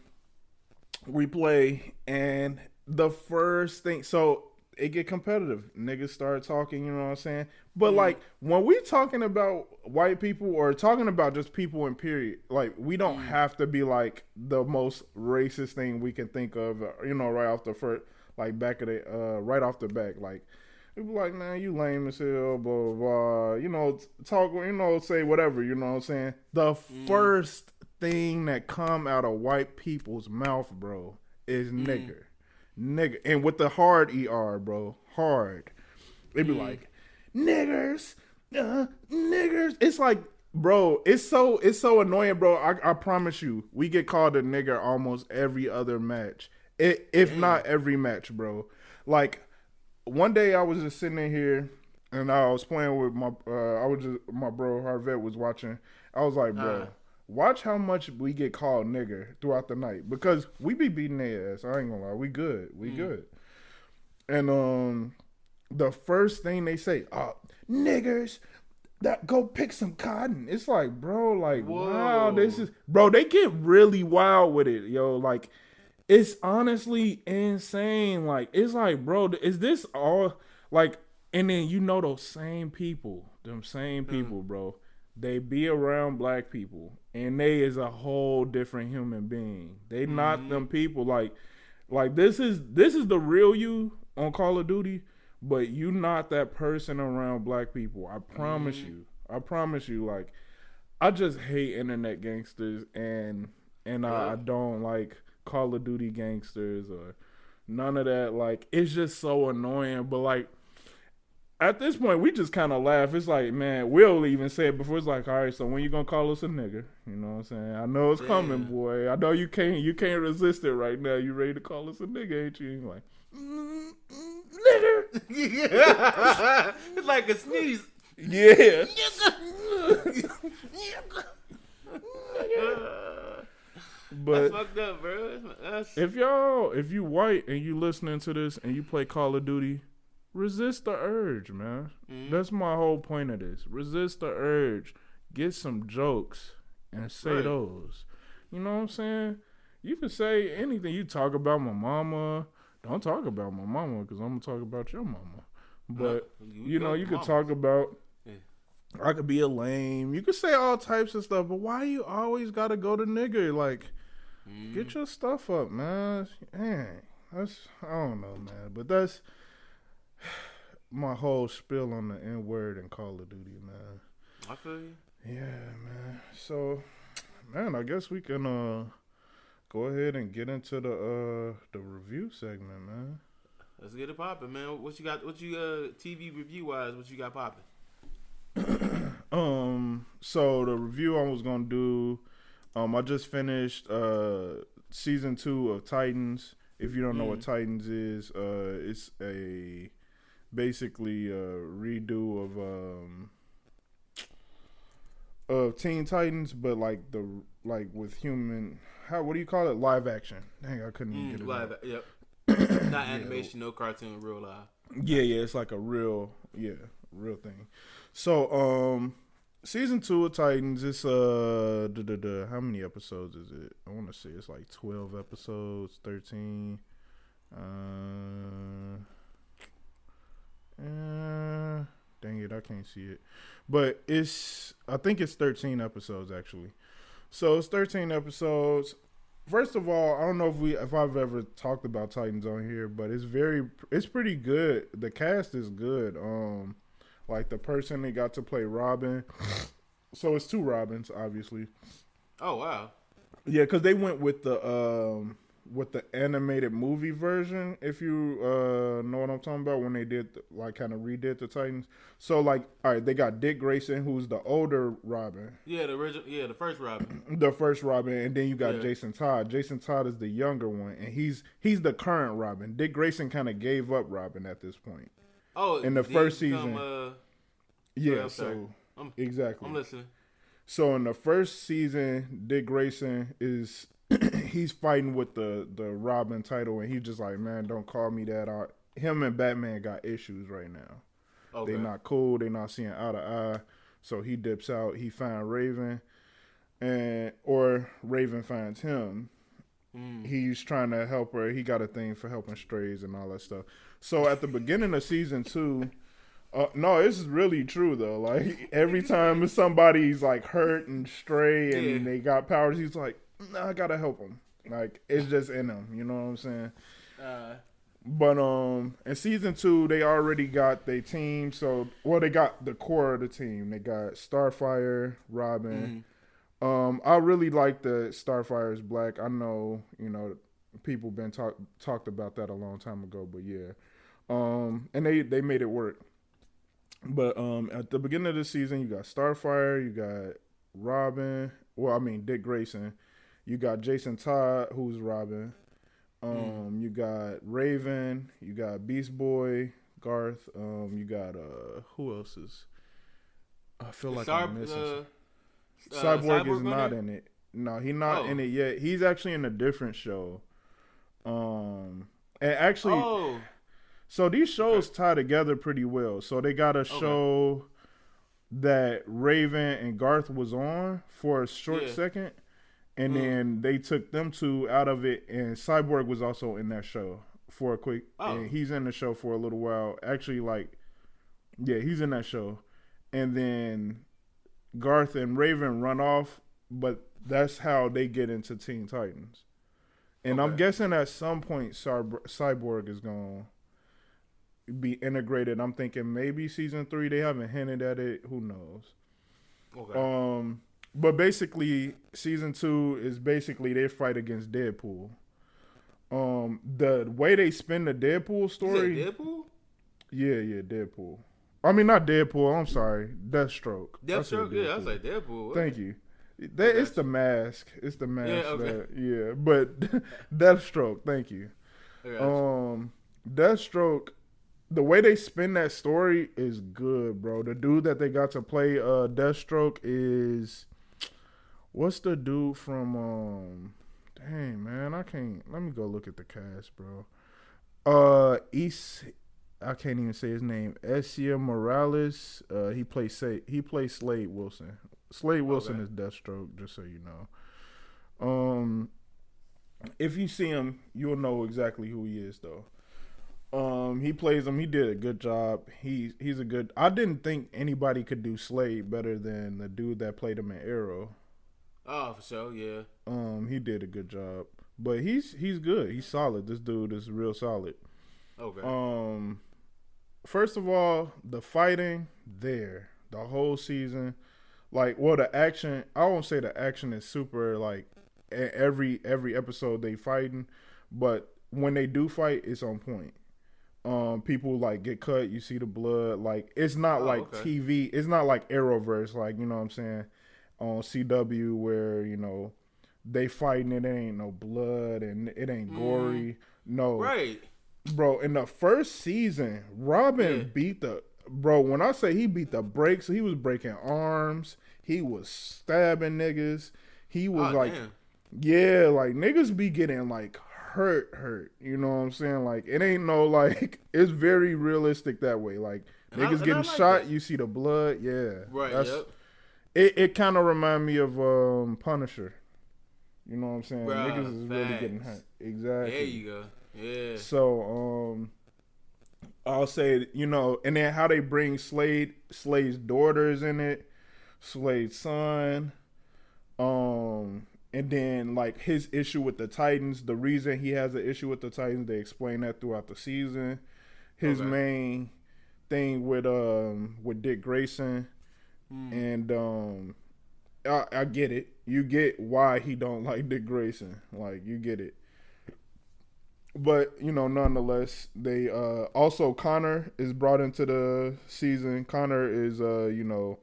we play, and the first thing, so it get competitive. Niggas start talking, you know what I'm saying? But like when we talking about white people or talking about just people in period, like we don't have to be like the most racist thing we can think of, uh, you know, right off the first, like back of the, uh, right off the back, like. People like, man, you lame as hell, blah, blah, blah. You know, talk, you know, say whatever, you know what I'm saying? The first thing that come out of white people's mouth, bro, is nigger. Nigger. And with the hard ER, bro, hard. They be like, niggers, uh, niggers. It's like, bro, it's so it's so annoying, bro. I, I promise you, we get called a nigger almost every other match, it, if not every match, bro. Like one day, I was just sitting in here and I was playing with my, uh, I was just my bro Harvette was watching. I was like, bro. Uh. Watch how much we get called nigger throughout the night because we be beating their ass. I ain't gonna lie, we good, we good. And um, the first thing they say, "Oh, niggers, that go pick some cotton." It's like, bro, like, wow, this is, bro. They get really wild with it, yo. Like, it's honestly insane. Like, it's like, bro, is this all like? And then you know those same people, them same people, bro. They be around black people, and they is a whole different human being. They not mm-hmm. them people like, like this is this is the real you on Call of Duty, but you not that person around black people. I promise mm-hmm. you. I promise you. Like, I just hate internet gangsters, and and I, I don't like Call of Duty gangsters or none of that. Like, it's just so annoying. But like at this point, we just kind of laugh. It's like, man, Will even said before. It's like, all right, so when you gonna call us a nigger? You know what I'm saying? I know it's coming, boy. I know you can't, you can't resist it right now. You ready to call us a nigga, ain't you? Like, mm, mm, [laughs] nigger. Yeah. it's [laughs] like a sneeze. Yeah. But fucked up, if y'all, if you white and you listening to this and you play Call of Duty, resist the urge, man. That's my whole point of this. Resist the urge. Get some jokes and say Right. those. You know what I'm saying? You can say anything. You talk about my mama. Don't talk about my mama because I'm gonna talk about your mama. But you you know, you could talk about. Yeah. I could be a lame. You could say all types of stuff, but why you always gotta go to nigger? Like, Mm-hmm. get your stuff up, man. Man, that's I don't know, man, but that's my whole spill on the N word and Call of Duty, man. I feel you. Yeah, man. So, man, I guess we can uh go ahead and get into the uh the review segment, man. Let's get it popping, man. What you got? What you uh TV review wise? What you got popping? [clears throat] Um, so the review I was gonna do, um, I just finished uh season two of Titans. If you don't know what Titans is, uh, it's a basically a redo of um of Teen Titans, but like the like with human. How what do you call it? Live action. Dang, I couldn't even get Mm, it. live, out. yep. [coughs] Not animation, no cartoon, real live. Yeah, yeah, it's like a real, yeah, real thing. So, um, season two of Titans. It's uh, duh, duh, duh, how many episodes is it? I want to say it's like twelve episodes, thirteen. Uh, uh, dang it, I can't see it, but it's I think it's thirteen episodes actually. So it's thirteen episodes. First of all, I don't know if we if I've ever talked about Titans on here, but it's very it's pretty good. The cast is good. Um like the person that got to play Robin. [coughs] So it's two Robins, obviously. Oh wow. Yeah, because they went with the um with the animated movie version. If you uh know what I'm talking about, when they did like kind of redid the Titans. So like, all right, they got Dick Grayson, who's the older Robin, Yeah, the original. Yeah, the first Robin. [clears throat] the first Robin, and then you got Yeah. Jason Todd. Jason Todd is the younger one, and he's he's the current Robin. Dick Grayson kind of gave up Robin at this point. Oh, In the first season. Uh, Yeah, so I'm, exactly. I'm listening. So in the first season, Dick Grayson is he's fighting with the the Robin title, and he's just like, man, don't call me that. I, him and Batman got issues right now. Okay. They not cool. They not seeing eye to eye. So he dips out. He find Raven, and or Raven finds him. Mm. He's trying to help her. He got a thing for helping strays and all that stuff. So at the beginning of season two, uh, no, this is really true though. Like [laughs] every time somebody's like hurt and stray and Yeah. they got powers, he's like, nah, I gotta help him. Like it's just in them, You know what I'm saying? Uh, But um, in season two, they already got their team. So, well, they got the core of the team. They got Starfire, Robin. Um, I really like the Starfire is black. I know, you know, people been talk, talked about that a long time ago, but yeah. Um, and they they made it work. But um, at the beginning of the season, you got Starfire, you got Robin. Well, I mean Dick Grayson. You got Jason Todd, who's Robin. Um, you got Raven. You got Beast Boy, Garth. Um, you got uh, who else is? I feel like Cyb- I'm missing. uh, some- uh, Cyborg, is not in it. No, he's not Oh. in it yet. He's actually in a different show. Um, and actually, Oh, so these shows tie together pretty well. So they got a show that Raven and Garth was on for a short Yeah. second, and Mm. then they took them two out of it, and Cyborg was also in that show for a quick. Oh. And he's in the show for a little while. Actually, like, yeah, he's in that show, and then Garth and Raven run off, but that's how they get into Teen Titans. And I'm guessing at some point Cyborg is going to be integrated. I'm thinking maybe season 3 they haven't hinted at it, who knows. okay. Um but basically season 2 is basically their fight against Deadpool. Um the way they spin the Deadpool story Deadpool? Yeah, yeah, Deadpool. I mean not Deadpool, I'm sorry. Deathstroke. Deathstroke? Yeah, I was like Deadpool. Thank you. That, it's the mask. It's the mask. Yeah, okay. that, yeah. But [laughs] Deathstroke. Thank you. Um, Deathstroke. The way they spin that story is good, bro. The dude that they got to play uh Deathstroke is what's the dude from um dang man, I can't let me go look at the cast, bro. Uh East I can't even say his name. Esai Morales. Uh he plays say he plays Slade Wilson. Slade Wilson Okay. is Deathstroke, just so you know. Um if you see him, you'll know exactly who he is though. Um, he plays him. He did a good job. He's he's a good. I didn't think anybody could do Slade better than the dude that played him in Arrow. Oh, for sure, yeah. Um, he did a good job. But he's he's good. He's solid. This dude is real solid. Okay. Um, first of all, the fighting there, the whole season, like, well, the action. I won't say the action is super like every every episode they fighting, but when they do fight, it's on point. Um, people like get cut. You see the blood. Like it's not Oh, like okay. TV. It's not like Arrowverse. Like you know what I'm saying on CW where you know they fighting. It ain't no blood and it ain't mm-hmm. gory. No, right. bro in the first season robin Yeah. beat the bro when i say he beat the brakes he was breaking arms he was stabbing niggas he was Oh, like damn. yeah like niggas be getting like hurt hurt you know what i'm saying like it ain't no like [laughs] it's very realistic that way like And niggas I getting like shot that. you see the blood yeah Right, That's- yep. It, it kind of remind me of um punisher you know what i'm saying Bruh, niggas is really getting hurt exactly There you go. Yeah. so um I'll say you know, and then how they bring Slade Slade's daughters in it, Slade's son, um, and then like his issue with the Titans, the reason he has an issue with the Titans, they explain that throughout the season. His Okay. main thing with um with Dick Grayson, Hmm. and um I, I get it. You get why he don't [laughs] like Dick Grayson. Like you get it. But you know, nonetheless, they uh also Connor is brought into the season. Connor is uh you know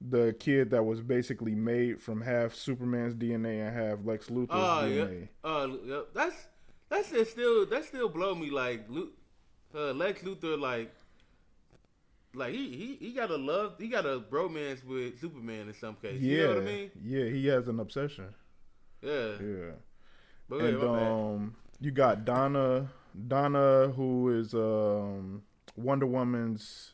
the kid that was basically made from half Superman's DNA and half Lex Luthor's Oh, yeah. DNA. Uh, yep. That's that's just still that still blow me like uh, Lex Luthor like like he, he he got a love he got a bromance with Superman in some cases. Yeah, You know what I mean? yeah, he has an obsession. Yeah. Yeah. But and um, you got Donna, Donna, who is um Wonder Woman's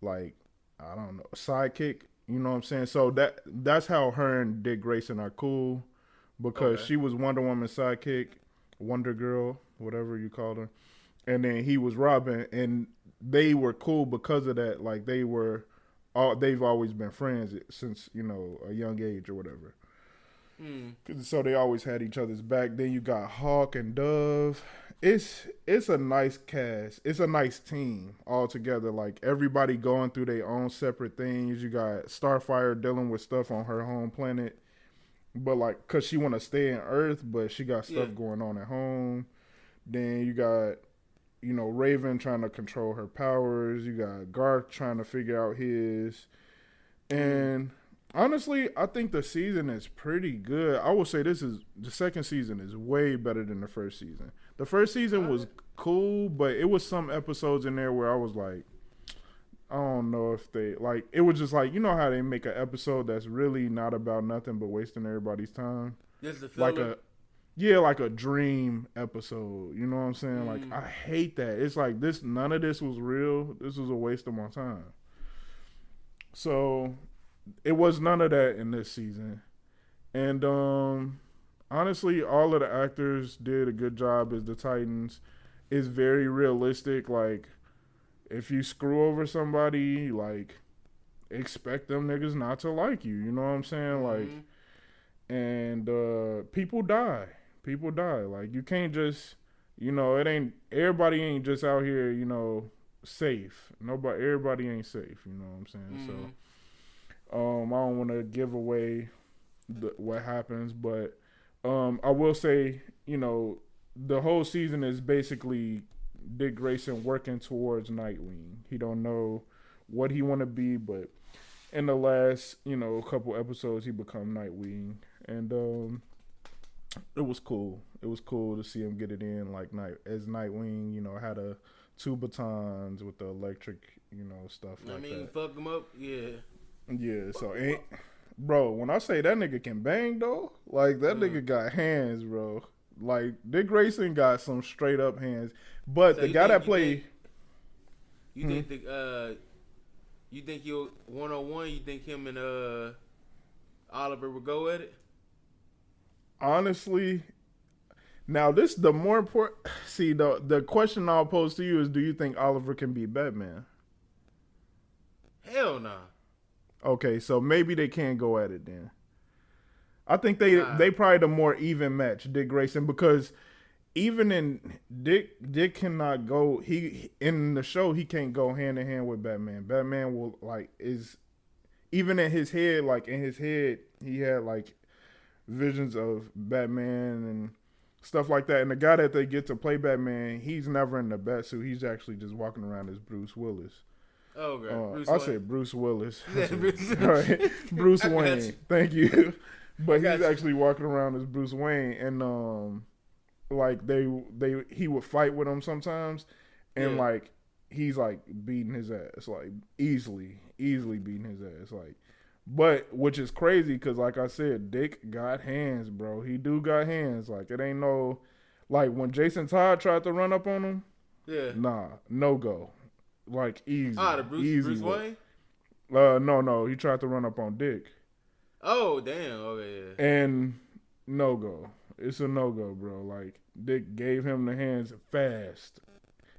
like I don't know sidekick. You know what I'm saying? So that that's how her and Dick Grayson are cool because Okay. she was Wonder Woman's sidekick, Wonder Girl, whatever you called her, and then he was Robin, and they were cool because of that. Like they were, all they've always been friends since you know a young age or whatever. Mm. So they always had each other's back. Then you got Hawk and Dove. It's it's a nice cast. It's a nice team all together. Like everybody going through their own separate things. You got Starfire dealing with stuff on her home planet, but like cause she want to stay in Earth, but she got stuff Yeah. going on at home. Then you got you know Raven trying to control her powers. You got Garth trying to figure out his, and honestly, I think the season is pretty good. I will say this is the second season is way better than the first season. The first season was cool, but it was some episodes in there where I was like, I don't know if they like. It was just like you know how they make an episode that's really not about nothing but wasting everybody's time. Just the Like a yeah, like a dream episode. You know what I'm saying? Like Mm. I hate that. It's like this. None of this was real. This was a waste of my time. So it was none of that in this season. And um honestly, all of the actors did a good job as the Titans. It's very realistic. Like if you screw over somebody, like expect them niggas not to like you. You know what I'm saying? Like Mhm. and uh people die. People die. Like you can't just you know, it ain't everybody ain't just out here, you know, safe. Nobody everybody ain't safe, you know what I'm saying? So Mhm. um, I don't want to give away the, what happens, but um, I will say, you know, the whole season is basically Dick Grayson working towards Nightwing. He don't know what he want to be, but in the last, you know, couple episodes, he become Nightwing, and um, it was cool. It was cool to see him get it in like night as Nightwing. You know, had a two batons with the electric, you know, stuff I like mean, that. fuck them up. Yeah. Yeah, so ain't bro, when I say that nigga can bang though, like that Mm. nigga got hands, bro. Like Dick Grayson got some straight up hands. But So the guy think- that you think- You Hmm. think the uh, you think you one on one? You think him and uh, Oliver would go at it? Honestly now this the more important see the the question I'll pose to you is do you think Oliver can be Batman? Hell no. Okay, so maybe they can't go at it then. I think they Nah. they probably the more even match, Dick Grayson, because even in Dick Dick cannot go he in the show he can't go hand in hand with Batman. Batman will like is even in his head, like in his head, he had like visions of Batman and stuff like that. And the guy that they get to play Batman, he's never in the bat suit. He's actually just walking around as Bruce Willis. Oh, okay. Uh, Bruce I Wayne. said Bruce Willis. [laughs] Yeah, [laughs] Bruce- All right. [laughs] Bruce Wayne. you. Thank you. But he's you. actually walking around as Bruce Wayne, and um, like they they he would fight with him sometimes, and Yeah. like he's like beating his ass, like easily, easily beating his ass, like. But which is crazy because, like I said, Dick got hands, bro. He do got hands. Like it ain't no, like when Jason Todd tried to run up on him, Yeah. nah, no go, like easy. Ah, the Bruce easy Bruce. Wayne. Uh, no, no, he tried to run up on Dick, Oh damn. Okay. Yeah. and no go. It's a no go, bro. Like Dick gave him the hands fast.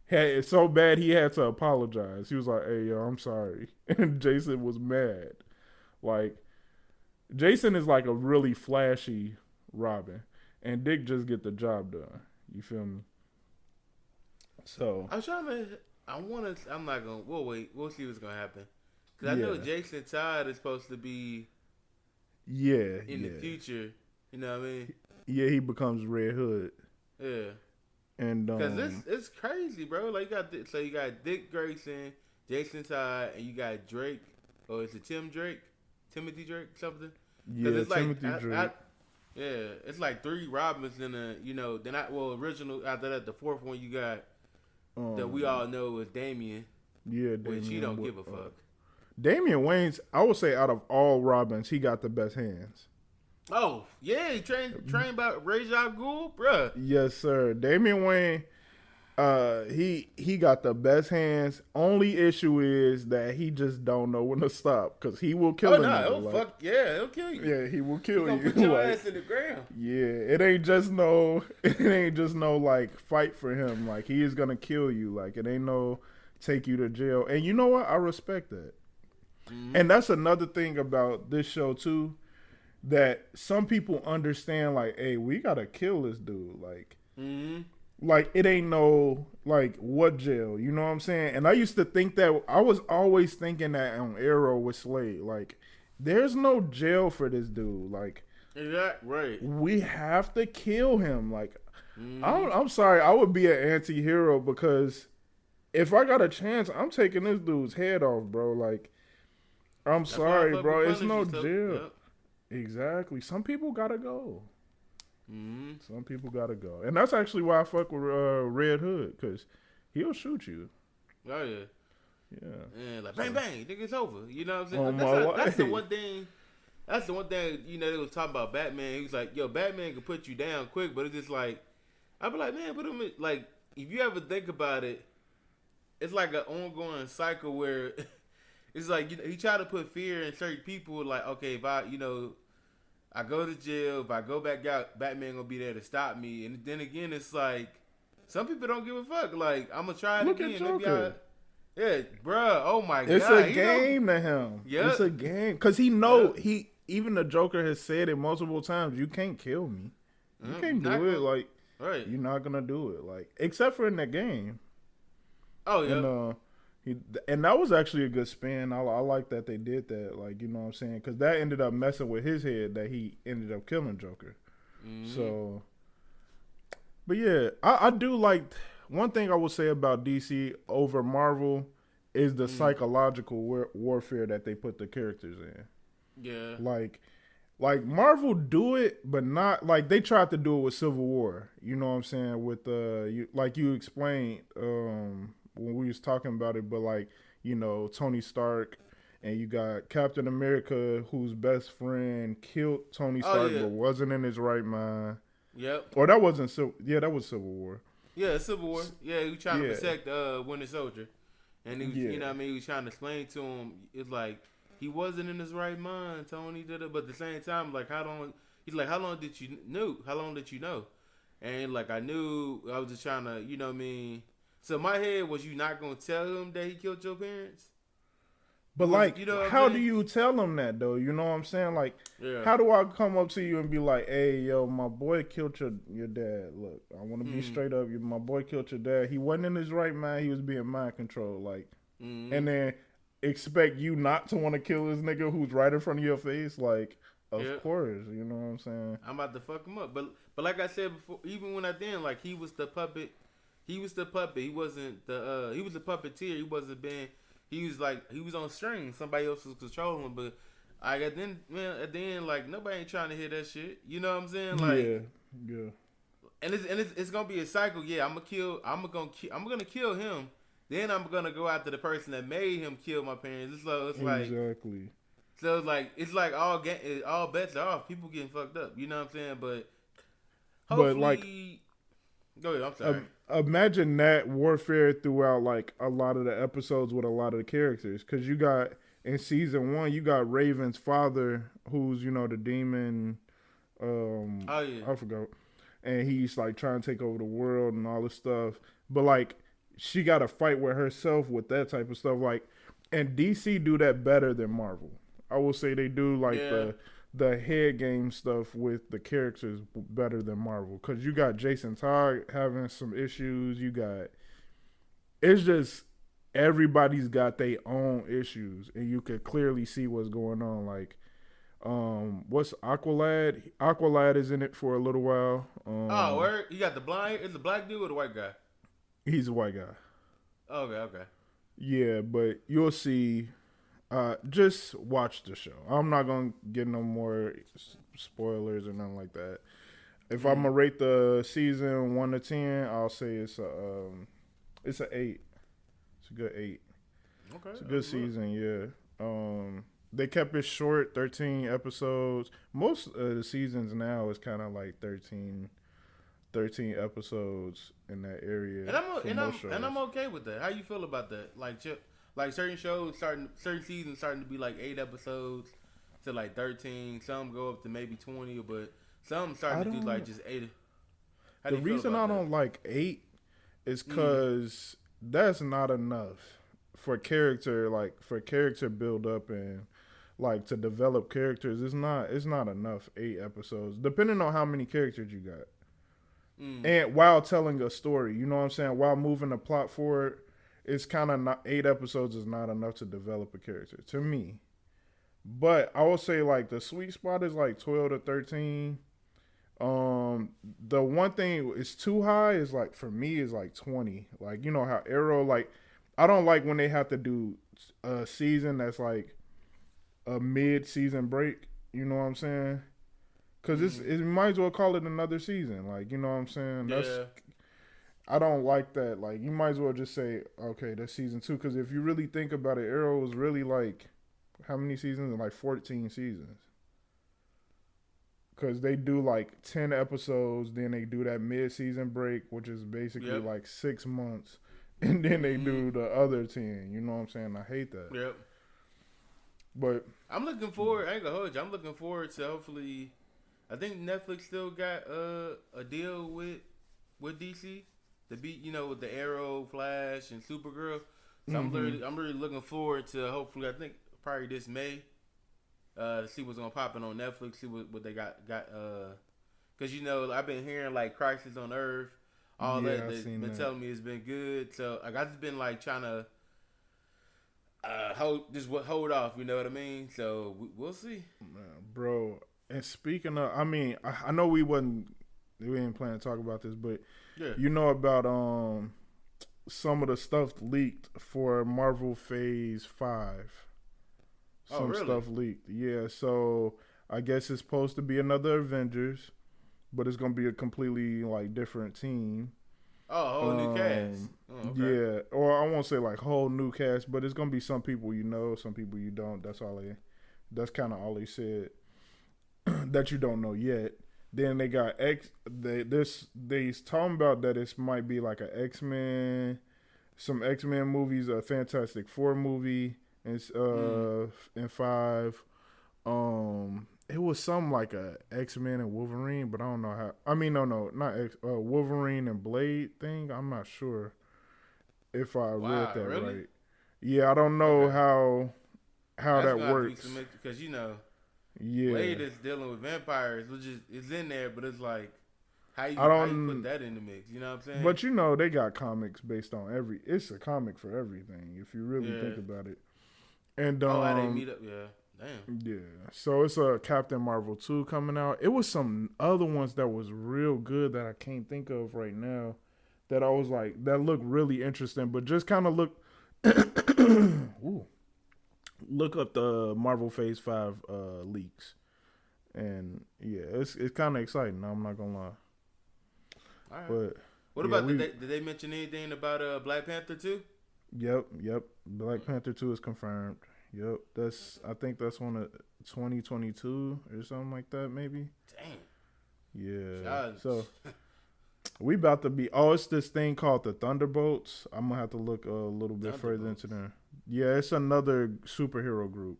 Had it's so bad he had to apologize. He was like, "Hey, yo, I'm sorry," [laughs] and Jason was mad. Like Jason is like a really flashy Robin, and Dick just get the job done. You feel me? So I'm trying to. I want to. I'm not gonna. We'll wait. We'll see what's gonna happen. Cause I know Jason Todd is supposed to be yeah, in yeah, the future. You know what I mean? yeah. He becomes Red Hood, Yeah. and um, Cause it's it's crazy, bro. Like you got so you got Dick Grayson, Jason Todd, and you got Drake. Or is it Tim Drake? Timothy Drake something? yeah, it's Timothy like Drake. I- yeah, it's like three Robins in a you know. Then I well original after that the fourth one you got that we um, all know is Damian, Yeah, which he Damian don't give a uh, fuck. Damian Wayne's, I would say, out of all Robins, he got the best hands. Oh yeah, he trained trained by Ra's Al Ghul, bruh. Yes, sir. Damian Wayne, uh, he he got the best hands. Only issue is that he just don't know when to stop because he will kill Oh no, it'll like- fuck yeah, it'll kill you. Yeah, he will kill you. put your like, ass in the ground. yeah, it ain't just no, [laughs] it ain't just no like fight for him. Like he is gonna kill you. Like it ain't no take you to jail. And you know what? I respect that. Mhm. And that's another thing about this show too, that some people understand. Like, hey, we gotta kill this dude. Like, Mhm. Like it ain't no like what jail. You know what I'm saying? And I used to think that I was always thinking that on Arrow with Slade. Like, there's no jail for this dude. Like, Exact right. we have to kill him. Like, Mhm. I'm, I'm sorry, I would be an anti-hero because if I got a chance, I'm taking this dude's head off, bro. Like, I'm That's sorry, bro. It's no jail. Yep. Exactly. Some people gotta go. Mhm. Some people gotta go, and that's actually why I fuck with uh, Red Hood because he'll shoot you. Oh yeah. Yeah. And like bang bang, nigga, it's over. You know what I'm saying? On that's, my how- that's the one thing. That's the one thing you know they was talking about Batman. He was like, "Yo, Batman can put you down quick," but it's just like, I'd be like, man, put him in, like if you ever think about it, it's like an ongoing cycle where [laughs] it's like you know, he tried to put fear in certain people. Like, okay, if I, you know, I go to jail, if I go back out, Batman gonna be there to stop me. And then again, it's like some people don't give a fuck. Like, I'm gonna try it Look at again. Maybe I, Joker. yeah, bruh. Oh my It's god, it's a he don't- game to him. Yeah. It's a game because he know Yeah. he even the Joker has said it multiple times. You can't kill me. You Mm, can't do it. gonna- Like right. you're not gonna do it. Like except for in that game. Oh yeah. And uh, he and that was actually a good spin. I, I like that they did that. Like you know what I'm saying because that ended up messing with his head that he ended up killing Joker. Mhm. So, but yeah, I, I do like one thing I will say about DC over Marvel is the Mm. psychological war- warfare that they put the characters in. yeah. Like, like Marvel do it, but not like they tried to do it with Civil War. You know what I'm saying? With uh, you, like you explained um when we was talking about it, but like you know Tony Stark. And you got Captain America, whose best friend killed Tony Oh, Stark, yeah. but wasn't in his right mind. Yep. Or that wasn't so. Yeah, that was Civil War. Yeah, Civil War. Yeah, he was trying Yeah. to protect uh Winter Soldier, and he was, Yeah. you know, what I mean, he was trying to explain to him. It's like he wasn't in his right mind. Tony did it, but at the same time, like how long? He's like, how long did you knew? How long did you know? And like I knew, I was just trying to, you know, what I mean. So my head was, you not gonna tell him that he killed your parents? But Was- like, you know what I'm how do you tell him that though? You know what I'm saying? Like, Yeah. how do I come up to you and be like, "Hey, yo, my boy killed your your dad. Look, I want to be Mm. straight up. You, my boy killed your dad. He wasn't in his right mind. He was being mind controlled. Like, Mhm. and then expect you not to want to kill this nigga who's right in front of your face. Like, of Yeah. course. You know what I'm saying? I'm about to fuck him up. But but like I said before, even when I then like he was the puppet, he was the puppet. He wasn't the uh he was the puppeteer. He wasn't being he was like he was on string. Somebody else was controlling him. But I got then man at the end like nobody ain't trying to hear that shit. You know what I'm saying? Like yeah, yeah. and it's and it's, it's gonna be a cycle. Yeah, I'm gonna kill. I'm gonna ki- I'm gonna kill him. Then I'm gonna go after the person that made him kill my parents. It's like it's like exactly. so it's like it's like all ga- all bets are off. People getting fucked up. You know what I'm saying? But But, hopefully, like- go ahead. I'm sorry. Um, imagine that warfare throughout like a lot of the episodes with a lot of the characters because you got in season one you got raven's father who's you know the demon um oh yeah, i forgot and he's like trying to take over the world and all this stuff but like she got to fight with herself with that type of stuff like and dc do that better than marvel i will say they do like Yeah. the the head game stuff with the characters better than Marvel because you got Jason Todd having some issues. You got it's just everybody's got their own issues, and you could clearly see what's going on. Like, um, what's Aqualad? Aqualad is in it for a little while. Um, oh, where you got the blind? Is the black dude or the white guy? he's a white guy. Okay, okay. Yeah, but you'll see. Uh, just watch the show. I'm not gonna get no more spoilers or nothing like that. If I'm gonna rate the season one to ten, I'll say it's a um, it's a eight. It's a good eight. Okay, It's a good season. Yeah. Um, they kept it short, thirteen episodes. Most of the seasons now is kind of like 13, 13 episodes in that area. And I'm and I'm and I'm okay with that. How you feel about that? Like, like certain shows starting, certain seasons starting to be like eight episodes to like thirteen. Some go up to maybe twenty, but some starting to do like just eight. How the reason I about don't like eight is Mm. because that's not enough for character, like for character build up and like to develop characters. It's not. It's not enough eight episodes, depending on how many characters you got. Mm. and while telling a story. You know what I'm saying? While moving the plot forward, it's kind of not eight episodes is not enough to develop a character to me. But I would say like the sweet spot is like twelve to thirteen. Um, the one thing is too high is like for me is like twenty. Like you know how Arrow like I don't like when they have to do a season that's like a mid season break. You know what I'm saying? Because it's it might as well call it another season. Like you know what I'm saying? That's yeah. I don't like that. Like you might as well just say okay, that's season two. Because if you really think about it, Arrow was really like how many seasons? Like 14 seasons. Because they do like 10 episodes, then they do that mid season break, which is basically Yep. like six months, [laughs] and then they Mhm. do the other 10. You know what I'm saying? I hate that. Yep. But I'm looking forward. I ain't gonna hold you. I'm looking forward to hopefully. I think Netflix still got uh, a deal with with DC to beat you know with the Arrow, Flash, and Supergirl. So I'm Mhm. really I'm really looking forward to hopefully I think probably this May uh, to see what's gonna pop in on Netflix. See what, what they got got uh, because you know I've been hearing like Crisis on Earth, all Yeah, that. They've been that. telling me it's been good. So like I just been like trying to uh hold just what hold off. You know what I mean? So we, we'll see. Man, bro. And speaking of, I mean, I, I know we wasn't, we didn't plan to talk about this, but Yeah. you know about um some of the stuff leaked for Marvel Phase Five. Oh, Some really? stuff leaked, yeah. So I guess it's supposed to be another Avengers, but it's gonna be a completely like different team. Oh, a whole new cast. Um, Oh, okay. Yeah, or I won't say like whole new cast, but it's gonna be some people you know, some people you don't. That's all they. That's kind of all they said. [clears throat] that you don't know yet. Then they got X. They this they talking about that it might be like a X Men, some X Men movies, a Fantastic Four movie, and uh and five. Um, it was some like a X Men and Wolverine, but I don't know how. I mean, no, no, not X. Uh, Wolverine and Blade thing. I'm not sure if I Wow, read that really? right. Yeah, I don't know Okay. how how That's that works. because you know Yeah, Blade is dealing with vampires, which is it's in there, but it's like how you, I how you don't- put that in the mix. You know what I'm saying? But you know they got comics based on every. It's a comic for everything if you really Yeah. think about it. And um, oh, they meet up? Yeah, damn. yeah, so it's a Captain Marvel two coming out. It was some other ones that was real good that I can't think of right now. That I was like that looked really interesting, but just kind of look. [coughs] Look up the Marvel Phase Five uh, leaks, and yeah, it's it's kind of exciting. I'm not gonna lie, right. but what yeah, about we- did, they, did they mention anything about uh Black Panther two? Yep, yep. Black Panther two is confirmed. Yep, that's I think that's on a 2022 or something like that, maybe. Damn. Yeah. God. So [laughs] we about to be. Oh, it's this thing called the Thunderbolts. I'm gonna have to look a little bit further into there. Yeah, it's another superhero group.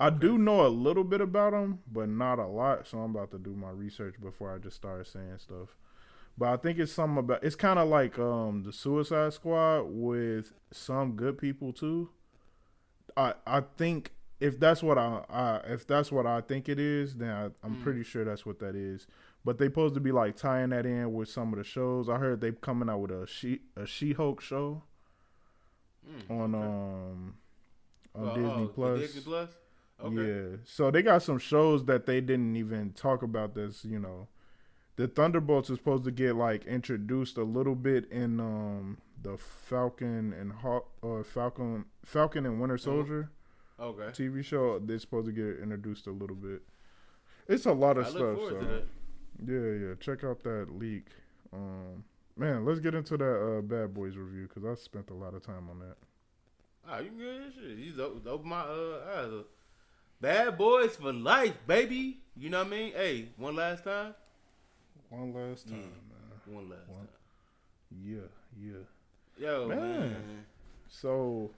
I do know a little bit about them, but not a lot. So I'm about to do my research before I just start saying stuff. But I think it's something about. It's kind of like um the Suicide Squad with some good people too. I I think if that's what I, I if that's what I think it is, then I, I'm Mm. pretty sure that's what that is. But they supposed to be like tying that in with some of the shows. I heard they coming out with a she a She Hulk show Mm, on okay. um on Oh, Disney oh, Plus. Disney Plus. Okay. Yeah. So they got some shows that they didn't even talk about this, you know. The Thunderbolts is supposed to get like introduced a little bit in um the Falcon and Hawk or Falcon Falcon and Winter Soldier Okay. TV show. They're supposed to get introduced a little bit. It's a lot I of look stuff. So yeah, yeah. Check out that leak. Um, man, let's get into that uh, Bad Boys review because I spent a lot of time on that. Oh, you good? Shit. You open my uh eyes. Bad boys for life, baby. You know what I mean? Hey, one last time. One last time, Mm. man. One last One. time. Yeah, yeah. Yo, Man. man. So,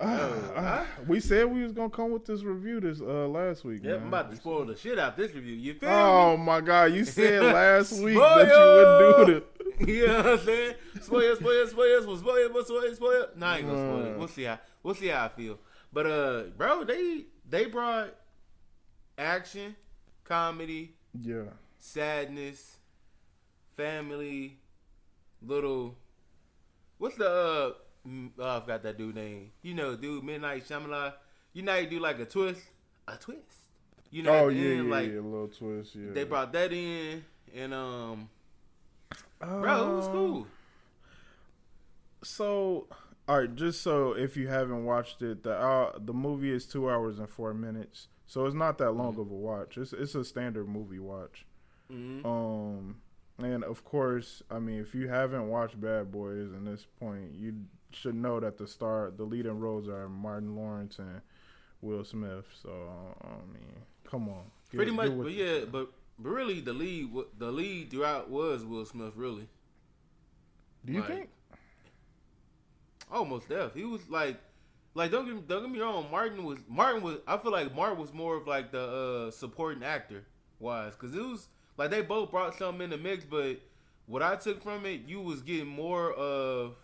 Yo, ah, we said we was gonna come with this review this uh last week. Yeah. I'm about to spoil the shit out this review. You feel Oh me? my god, you said [laughs] last week that you wouldn't do it. [laughs] you know what I'm saying? Spoil, spoil, spoil, spoil, spoil, spoil, spoil. No, I ain't gonna spoil it. Uh. We'll see how we'll see how I feel. But uh, bro, they they brought action, comedy, Yeah, sadness, family, little. What's the uh? Mm, Oh, I forgot that dude name. You know, dude, M. Night Shyamalan. You know, you do like a twist, a twist, You know, oh yeah, end, yeah, like yeah, a little twist. Yeah, they brought that in, and um, bro, it was Um, cool. So, all right, just so if you haven't watched it, the uh, the movie is two hours and four minutes, so it's not that Mm-hmm. long of a watch. It's it's a standard movie watch. hmm Um, and of course, I mean, if you haven't watched Bad Boys at this point, you should know that the star, the leading roles are Martin Lawrence and Will Smith. So, I mean, come on, Get- Pretty much, but it. yeah, but, but really, the lead, the lead throughout was Will Smith. Really, Do you like- think? almost deaf. He was like, like don't get me, don't get me wrong. Martin was Martin was. I feel like Martin was more of like the uh, supporting actor wise, because it was like they both brought something in the mix. But what I took from it, you was getting more of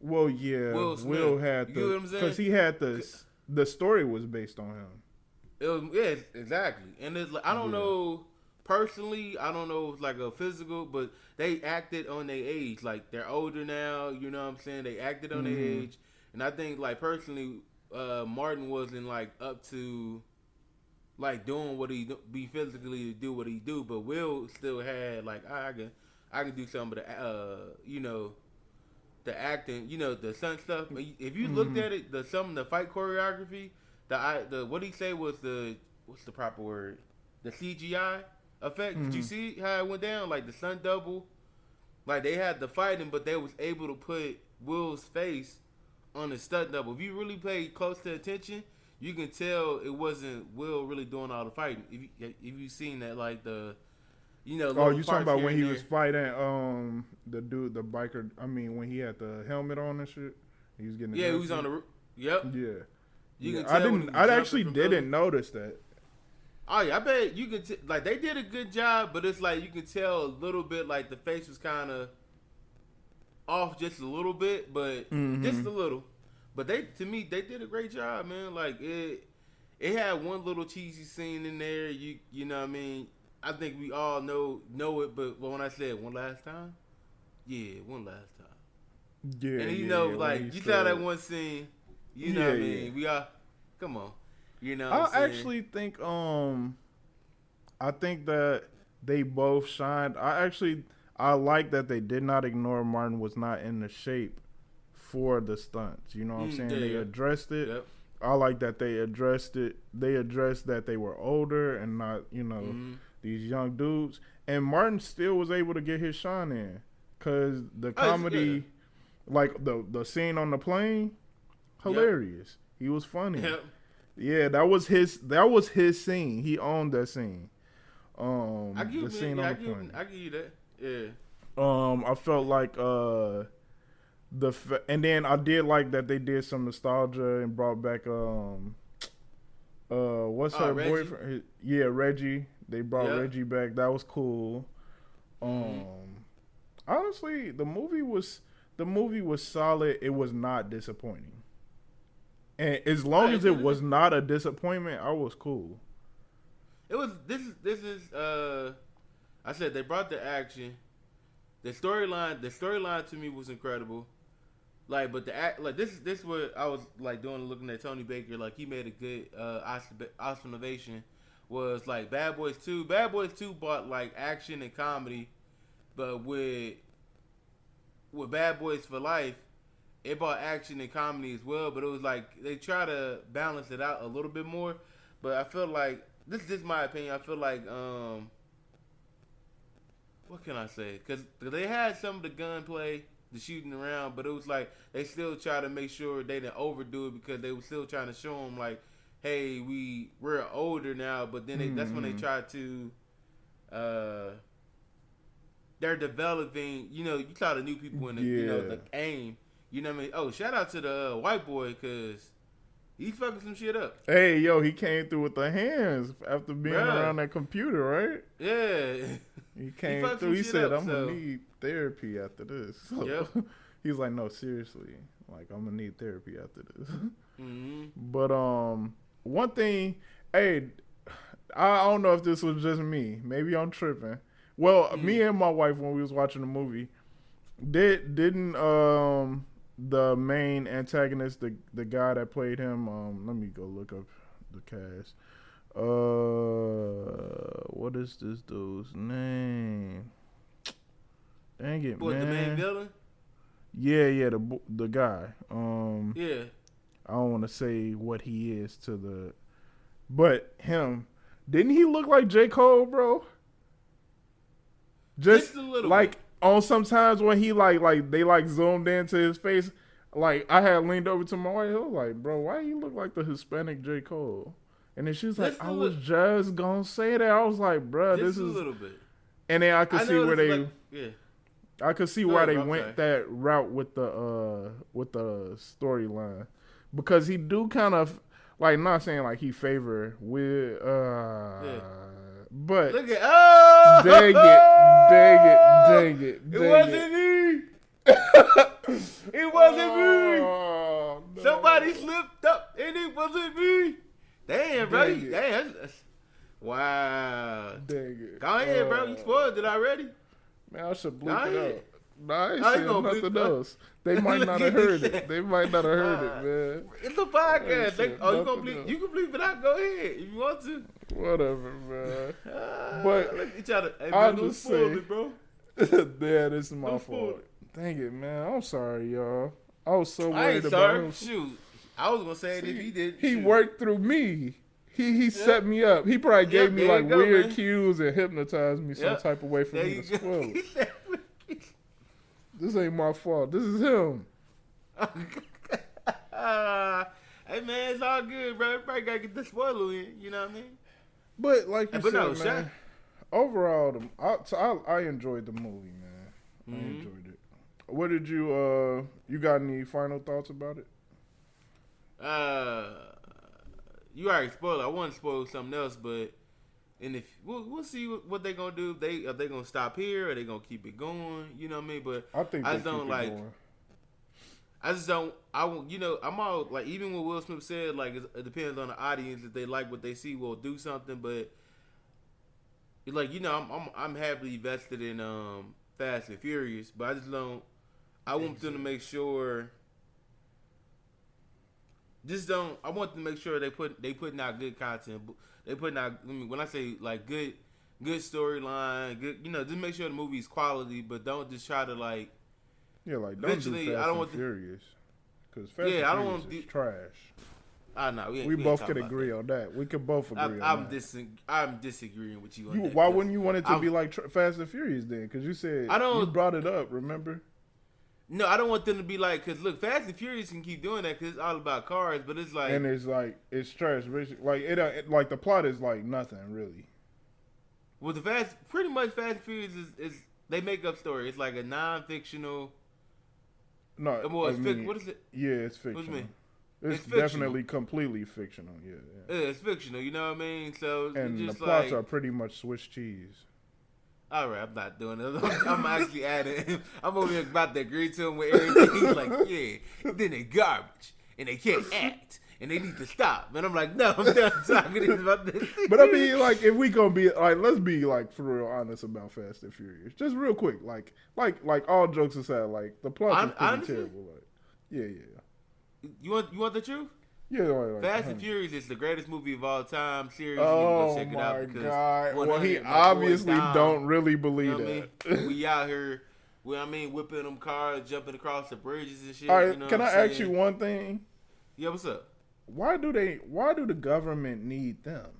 Well, yeah, Will Will, had the get what I'm saying? because he had the the story was based on him. It was yeah, exactly. And it's like I don't Yeah. know personally, I don't know if it's like a physical, but they acted on their age. Like they're older now, you know what I'm saying? They acted on their Mhm. age. And I think like personally, uh Martin wasn't like up to like doing what he do- be physically to do what he do, but Will still had like I can I can do some of the uh you know the acting, you know, the stunt stuff. If you looked Mhm. at it, the some the fight choreography, the I the what he say was the what's the proper word? The CGI effect. Did you Mhm. see how it went down? Like the stunt double, like they had the fighting, but they was able to put Will's face on the stunt double. If you really paid close to attention, you can tell it wasn't Will really doing all the fighting. If you, if you seen that, like the, you know, Oh, you talking about when he there. was fighting um the dude, the biker? I mean, when he had the helmet on and shit. He was getting. Yeah, he was on the. Yep. Yeah. You Yeah, can I didn't. I actually didn't notice that. Oh yeah, I bet you could t- like they did a good job, but it's like you can tell a little bit like the face was kind of off just a little bit, but Mhm. just a little. But they to me they did a great job, man. Like it it had one little cheesy scene in there. You you know what I mean? I think we all know know it, but when I said one last time, yeah, one last time. Yeah. and you yeah, know, yeah, like you saw that one scene, you know Yeah, what I mean? We all come on, you know. I what I'm saying? actually think um, I think that they both shined. I actually I like that they did not ignore Martin was not in the shape for the stunts. You know what I'm Mm, saying? yeah, they yeah. addressed it. Yep. I like that they addressed it. They addressed that they were older and not, you know, Mhm. These young dudes. And Martin still was able to get his shine in, cause the Oh, comedy, like the the scene on the plane, hilarious. He was funny. Yep. Yeah, that was his. That was his scene. He owned that scene. Um, I give the you, scene yeah, I on the give, plane. I give you that. Yeah. Um, I felt like uh, the fa- and then I did like that they did some nostalgia and brought back um, uh, what's Oh, her Reggie? boyfriend? His- Yeah, Reggie. They brought Yeah. Reggie back. That was cool. Um, Mhm. honestly, the movie was the movie was solid. It was not disappointing. And as long as it was not a disappointment, I was cool. It was this is this is uh I said they brought the action. The storyline the storyline to me was incredible. Like but the act like this is this is what I was like doing looking at Tony Baker, like he made a good uh innovation was like Bad Boys 2. Bad Boys 2 bought like action and comedy, but with with Bad Boys for Life, it brought action and comedy as well, but it was like they try to balance it out a little bit more. But I feel like this is just my opinion. I feel like um, what can I say? Because they had some of the gunplay, the shooting around, but it was like they still try to make sure they didn't overdo it because they were still trying to show them like, hey, we we're older now. But then they, that's when they Mhm. try to. Uh, they're developing, you know, you try the new people in the, you know, the Yeah. aim. You know what I mean? Oh, shout out to the uh, white boy because he's fucking some shit up. Hey, yo, he came through with the hands after being Bruh. around that computer, right? Yeah. He [laughs] came fucked through. He said, up, "I'm so- gonna need therapy after this." [laughs] Yep. [laughs] He's like, "No, seriously, like I'm gonna need therapy after this." hmm but um, one thing, hey, I don't know if this was just me. Maybe I'm tripping. Well, Mm. me and my wife when we was watching the movie, did didn't um the main antagonist, the the guy that played him, um, let me go look up the cast. Uh, what is this dude's name? Dang it, What man. the main villain? Yeah, yeah, the the guy. Um, Yeah. I don't want to say what he is to the, but him. Didn't he look like J Cole, bro? Just, Just a little like bit. on sometimes when he like like they like zoomed into his face. Like I had leaned over to my wife, I was like, "Bro, why you look like the Hispanic J Cole?" And then she was like, "I was lit- just gonna say that." I was like, "Bro, this is. A little bit. and then I could I see where they. like- yeah. I could see Go why they I'm went that route with the uh with the storyline because he do kind of like not saying like he favor with uh Yeah. but Look at oh dang it dang it dang it It wasn't me. [laughs] it wasn't me. Oh, no. Somebody slipped up and it wasn't me. Damn, bro. Dang you-. Damn. that's- that's- Wow. dang it Go ahead, bro. You Uh, spoiled it already. man I should bleep it out Nah, I ain't saying nothing it out. [laughs] They might not have heard it. They might not have heard it, man. It's a podcast. Hey, They, oh, you gonna bleep? You can bleep it out. Go ahead if you want to. Whatever, man. [laughs] Ah, But look at y'all. Hey, don't just say- it, bro. [laughs] yeah, this is my Don't fault. Dang it, man. I'm sorry, y'all. I was so I worried ain't about sorry. him. Shoot, I was gonna say it if he did. He Shoot. worked through me. He he set me up. He probably gave Yep, me like go, weird man. cues and hypnotized me some type of way for There me to go. spoil He it. said- This ain't my fault. This is him. [laughs] Hey man, it's all good, bro. Everybody gotta get the spoiler in. You know what I mean? But like you But said, no, man. Shaq- Overall, the, I, I I enjoyed the movie, man. I Mhm. enjoyed it. What did you uh? You got any final thoughts about it? Uh, you already spoiled. it. I want to spoil something else, but and if we'll, we'll see what, what they gonna do. If they are they gonna stop here or they gonna keep it going? You know what I mean? But I think I don't like-. I just don't. I won't. You know, I'm all like even what Will Smith said. Like it depends on the audience. If they like what they see, will do something. But like you know, I'm I'm, I'm happily vested in um Fast and Furious, but I just don't. I want them to make sure. Just don't. I want to make sure they put they putting out good content. They putting out. I mean, when I say like good, good storyline, good. You know, just make sure the movie's quality, but don't just try to like. Yeah, like don't Eventually, do Fast I don't and want the- Furious. Because Fast Yeah, and I don't Furious want is the- trash. Ah, I know we, We both can agree on that. We can both agree I, that. dis- I'm disagreeing with you. On You, that, why wouldn't you want it to I'm- be like tr- Fast and Furious then? Because you said I don't- you brought it up. Remember? No, I don't want them to be like because look, Fast and Furious can keep doing that because it's all about cars, but it's like and it's like it's trash. Like it, uh, it, like the plot is like nothing really. well, the Fast pretty much Fast and Furious is, is they make up story. It's like a non-fictional. No, Well, I it's fic- mean, what is it? yeah, it's What you mean? It's, It's definitely completely fictional. Yeah, yeah. Yeah, it's fictional. You know what I mean? So it's And the plots like, are pretty much Swiss cheese. All right, I'm not doing it. [laughs] I'm, I'm actually adding. I'm over here about to agree to him with everything. He's like, yeah, then they garbage and they can't act and they need to stop. And I'm like, no, I'm done talking about this. But I mean, like, if we gonna be like, let's be like for real honest about Fast and Furious. Just real quick, like, like, like all jokes aside, like the plot is pretty honestly? terrible. Like, yeah, yeah, you want you want the truth? Yeah. Like, Fast huh. and Furious is the greatest movie of all time. Seriously, you Oh go check it out because god! Well, he 100 my boy obviously Dom, don't really You believe know what I mean? that. [laughs] we out here, we I mean, whipping them cars, jumping across the bridges and shit. All right, you know can I I'm ask you one thing? Yeah, what's up? Why do they? Why do the government need them?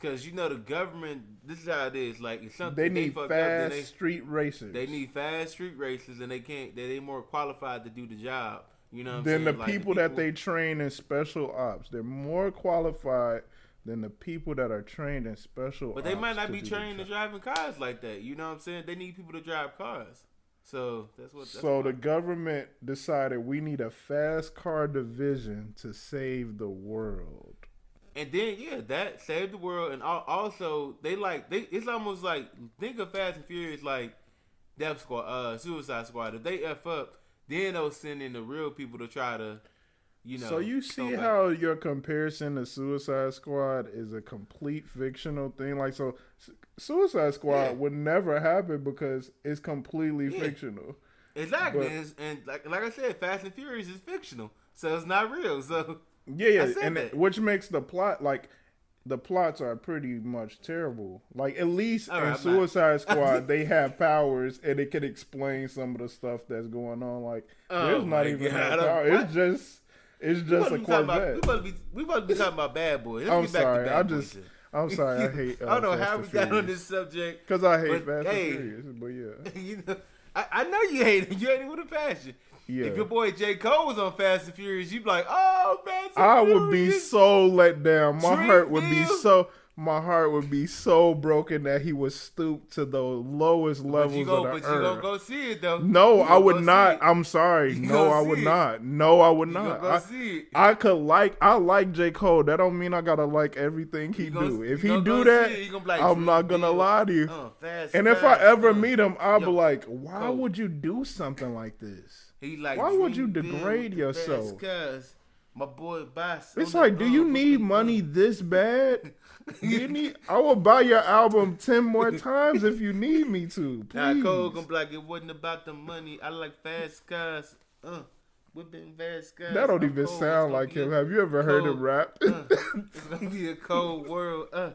Because you know the government. This is how it is. Like it's something They they, need up, fast they, street racers. they need fast street races, and they can't. They they more qualified to do the job. You know what I'm than the? Like, people that they train in special ops. They're more qualified than the people that are trained in special. But they might not be trained to driving cars like that. You know what I'm saying? They need people to drive cars. So that's what. That's So why. the government decided we need a fast car division to save the world. And then yeah, that saved the world, and also they like they. It's almost like think of Fast and Furious like Death Squad, uh, Suicide Squad. If they f up, then they'll send in the real people to try to, you know. so you see back. how your comparison to Suicide Squad is a complete fictional thing. Like so, Suicide Squad Yeah. would never happen because it's completely Yeah. fictional. exactly, but- and, like like I said, Fast and Furious is fictional, so it's not real. So Yeah, yeah, and it- which makes the plot like the plots are pretty much terrible. Like at least All in right, I'm not- Suicide [laughs] Squad, they have powers and it can explain some of the stuff that's going on. Like Oh there's not even God, power. It's just it's just a talking about- Corvette. We to be we to be talking about bad boys. Let's I'm sorry, I just-. I'm sorry, I hate. Uh, [laughs] I don't know Fast how we got on this subject. Because I hate but, Fast hey. and Furious, but yeah, [laughs] you know, I, I know you hate it. You hate it with a passion. Yeah. If your boy J Cole was on Fast and Furious, you'd be like, "Oh, Fast and I would be so let down. My heart would be so. My heart would be so broken that he would stoop to the lowest But levels you go, of but the you gonna earth. go see it though. No, I would not. I'm sorry. You no, I would it. not. No, I would You not. go I, see it. I could like. I like J Cole. That don't mean I gotta like everything he You gonna- do. If he do that, see it, you gonna be like, I'm not gonna deal. lie to you. Uh, fast and if I ever uh. meet him, I'll be like, why Cole. would you do something like this? He like, Why would you degrade with the best yourself? Cuz my boy Bas. It's like, do you need money this bad? [laughs] You need? I will buy your album ten more times if you need me to. Please. Now Cole gonna be like, it wasn't about the money. I like fast cars. Uh, whipping fast cars. that don't I'm even cold. Sound like him. Have you ever heard him rap? uh, it's gonna be a cold world. Uh,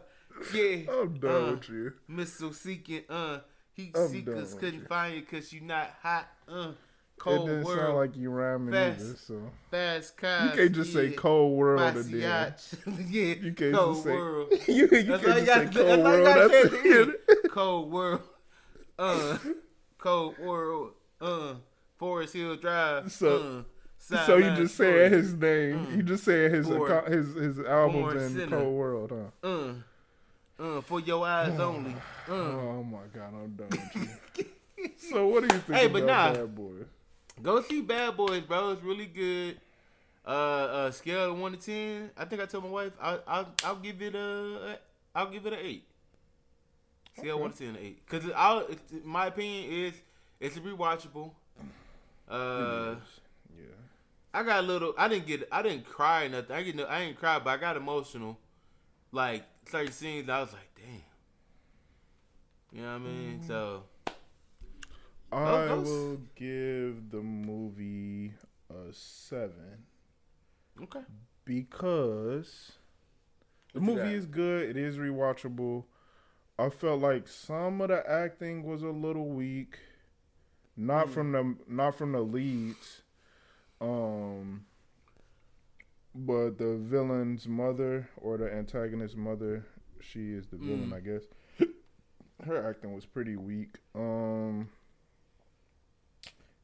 yeah. [laughs] I'm done uh, with you. Missile seeking. Uh, heat I'm seekers couldn't you. find you because you not hot. Uh, It cold didn't world. sound like you rhyming Fast. either. So fast cars. you can't just say cold world and then [laughs] yeah. you can't cold just say world. you, you can't just say [laughs] cold That's all you world. got to say That's [laughs] at the end. it. Cold world. Uh, cold world. Uh, Forest Hill Drive. So- uh, So you just saying his name. Mm. You just saying his Born- his his albums in. Cold World, huh? Uh, uh, for your eyes [sighs] only. Uh. Oh my god, I'm done with you. so what do you think Hey, but nah. Bad Boy? Go see Bad Boys, bro. It's really good. Uh, uh, scale of one to ten. I think I told my wife I, I'll I'll give it a I'll give it an eight. Scale Okay. one to ten, an eight. Cause it, my opinion is it's rewatchable. Uh, Yeah. I got a little. I didn't get. I didn't cry or nothing. I get. no- I didn't cry, but I got emotional. Like certain scenes, I was like, damn. You know what I mean? So I will give the movie a seven okay. because the What movie is good. It is rewatchable. I felt like some of the acting was a little weak, not Mm. from the not from the leads, um, but the villain's mother or the antagonist's mother, she is the villain, Mm. I guess. Her acting was pretty weak. Um,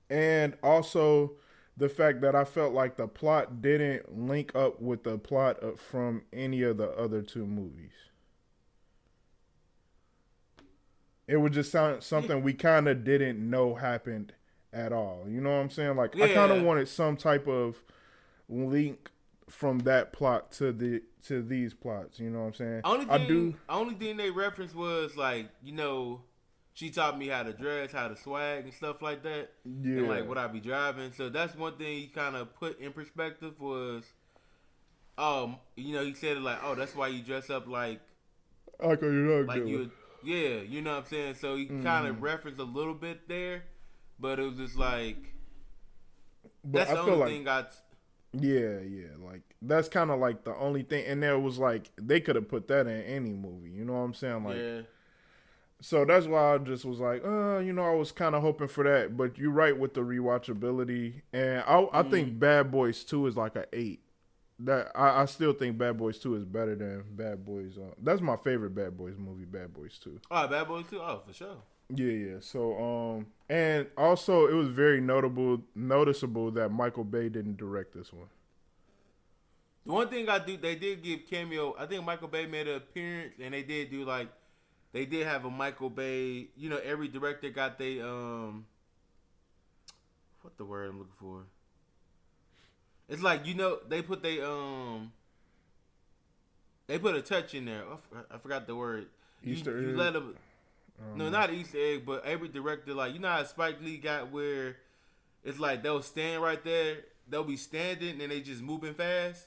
and also the fact that I felt like the plot didn't link up with the plot from any of the other two movies. It would just sound something we kind of didn't know happened at all. You know what I'm saying? Like I kind of wanted some type of link from that plot to the to these plots. You know what I'm saying? Only thing, I do. Only thing they referenced was like, you know, she taught me how to dress, how to swag, and stuff like that, Yeah. and like what I be driving. So that's one thing he kind of put in perspective was, um, you know, he said it like, oh, that's why you dress up like like you're not like you, yeah, you know what I'm saying. So he kind of referenced a little bit there, but it was just like But that's I the only like thing I. Yeah, yeah, like that's kind of like the only thing, and there was like they could have put that in any movie. You know what I'm saying? Like, yeah, so that's why I just was like, uh, you know, I was kind of hoping for that. But you're right with the rewatchability, and I, I think Bad Boys Two is like a eight. That I, I still think Bad Boys Two is better than Bad Boys. Uh, that's my favorite Bad Boys movie, Bad Boys Two. oh, Bad Boys Two. Oh, for sure. Yeah, yeah. So, um, and also it was very notable, noticeable that Michael Bay didn't direct this one. The one thing I do, they did give cameo. I think Michael Bay made an appearance, and they did do like, they did have a Michael Bay. You know, every director got they um, what the word I'm looking for? It's like you know they put they um, they put a touch in there. I forgot, I forgot the word. You- Easter you, egg? let them. Um, No, not Easter egg, but every director, like you know how Spike Lee got where it's like they'll stand right there, they'll be standing and they just moving fast.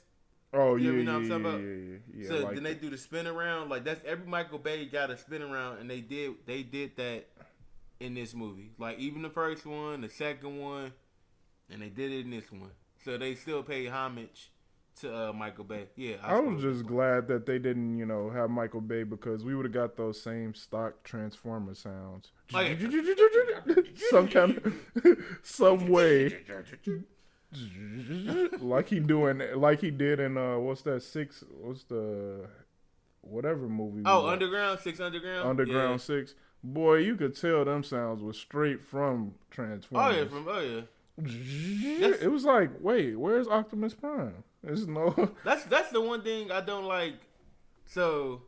Oh You yeah, ever yeah, know what I'm yeah, talking yeah, about? yeah, yeah, so like then they do the spin around, like that's every Michael Bay got a spin around, and they did they did that in this movie. Like even the first one, the second one, and they did it in this one. So they still pay homage to uh, Michael Bay. Yeah, I was just glad that they didn't, you know, have Michael Bay because we would have got those same stock Transformer sounds. Yeah. [laughs] some kind of, [laughs] some way, [laughs] [laughs] like he doing, like he did in uh, what's that six? What's the whatever movie? Oh? Underground Six Underground. Underground Yeah. Six. Boy, you could tell them sounds was straight from transformers Oh yeah, from oh yeah. it was like, wait, where's Optimus Prime? There's no. [laughs] That's that's the one thing I don't like. So,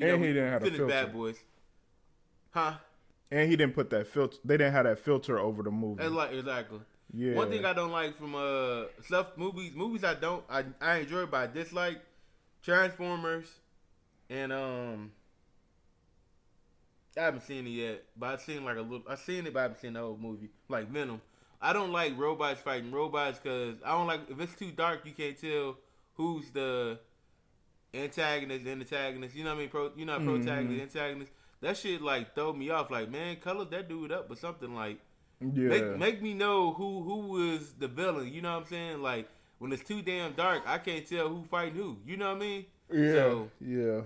And he didn't have a filter. Bad Boys, huh? And he didn't put that filter. They didn't have that filter over the movie. That's like exactly. Yeah. One thing I don't like from uh stuff movies movies I don't I I enjoy but I dislike Transformers and um I haven't seen it yet, but I've seen like a little. I've seen it, but I haven't seen the whole movie. Like Venom, I don't like robots fighting robots because I don't like if it's too dark. You can't tell who's the antagonist and antagonist. You know what I mean? Pro, you know, protagonist, antagonist. That shit like throw me off. Like man, color that dude up or something. Like yeah. Make make me know who who is the villain. You know what I'm saying? Like when it's too damn dark, I can't tell who fighting who. You know what I mean? yeah. So, yeah.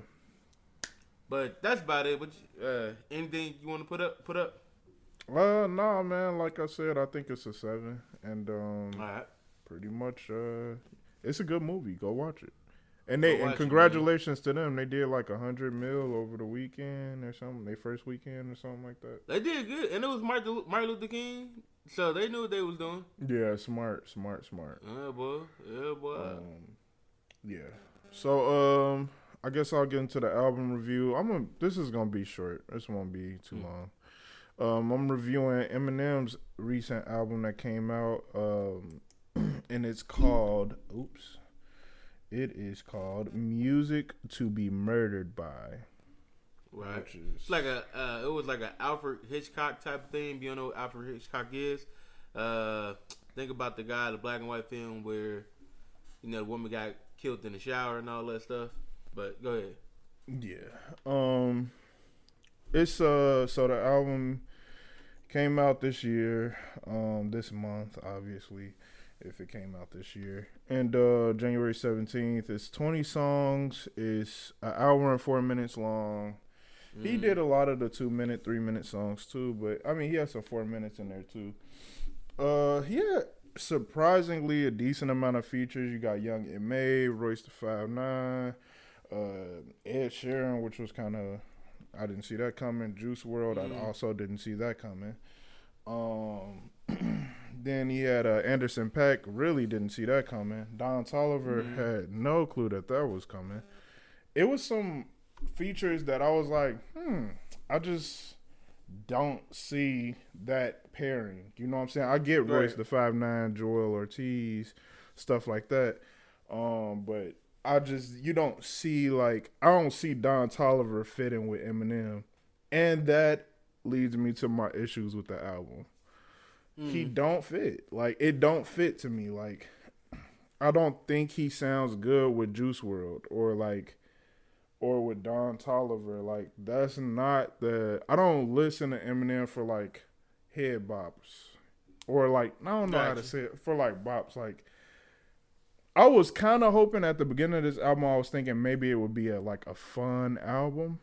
but that's about it. But uh, anything you want to put up? Put up. Uh, nah, man. Like I said, I think it's a seven, and um, right. pretty much, uh, it's a good movie. Go watch it. And they and congratulations to them. They did like a hundred mil over the weekend or something. Their first weekend or something like that. They did good, and it was Martin, Martin Luther King, so they knew what they was doing. Yeah, smart, smart, smart. Yeah, boy. Yeah, boy. Um, yeah. So um, I guess I'll get into the album review. I'm gonna. This is gonna be short. This won't be too Mm. long. Um, I'm reviewing Eminem's recent album that came out. Um, [clears throat] and it's called. Oops. It is called "Music to Be Murdered By." right. Is It's like a. Uh, it was like an Alfred Hitchcock type thing. You know what Alfred Hitchcock is? Uh, think about the guy, the black and white film where, you know, the woman got killed in the shower and all that stuff. But go ahead. Yeah. Um it's uh so the album came out this year, um this month obviously if it came out this year. And uh January 17th it's 20 songs, it's an hour and 4 minutes long. He Mm. did a lot of the 2 minute, 3 minute songs too, but I mean he has some 4 minutes in there too. Uh yeah, surprisingly a decent amount of features. You got Young M.A., Royce the Five Nine, uh, Ed Sheeran, which was kind of I didn't see that coming. Juice WRLD, Mm. I also didn't see that coming. Um, [clears throat] then he had uh, Anderson .Paak. really didn't see that coming. Don Toliver Mhm. had no clue that that was coming. It was some features that I was like, hmm, I just don't see that pairing. You know what I'm saying? I get Royce the Five Nine, Joel Ortiz, stuff like that. Um, but I just you don't see like I don't see Don Toliver fitting with Eminem, and that leads me to my issues with the album. He Mm. don't fit. Like it don't fit to me. Like I don't think he sounds good with Juice WRLD or like or with Don Toliver. Like that's not the I don't listen to Eminem for like head bops. Or like I don't know how to say it. For like bops. Like I was kind of hoping at the beginning of this album, I was thinking maybe it would be a like a fun album,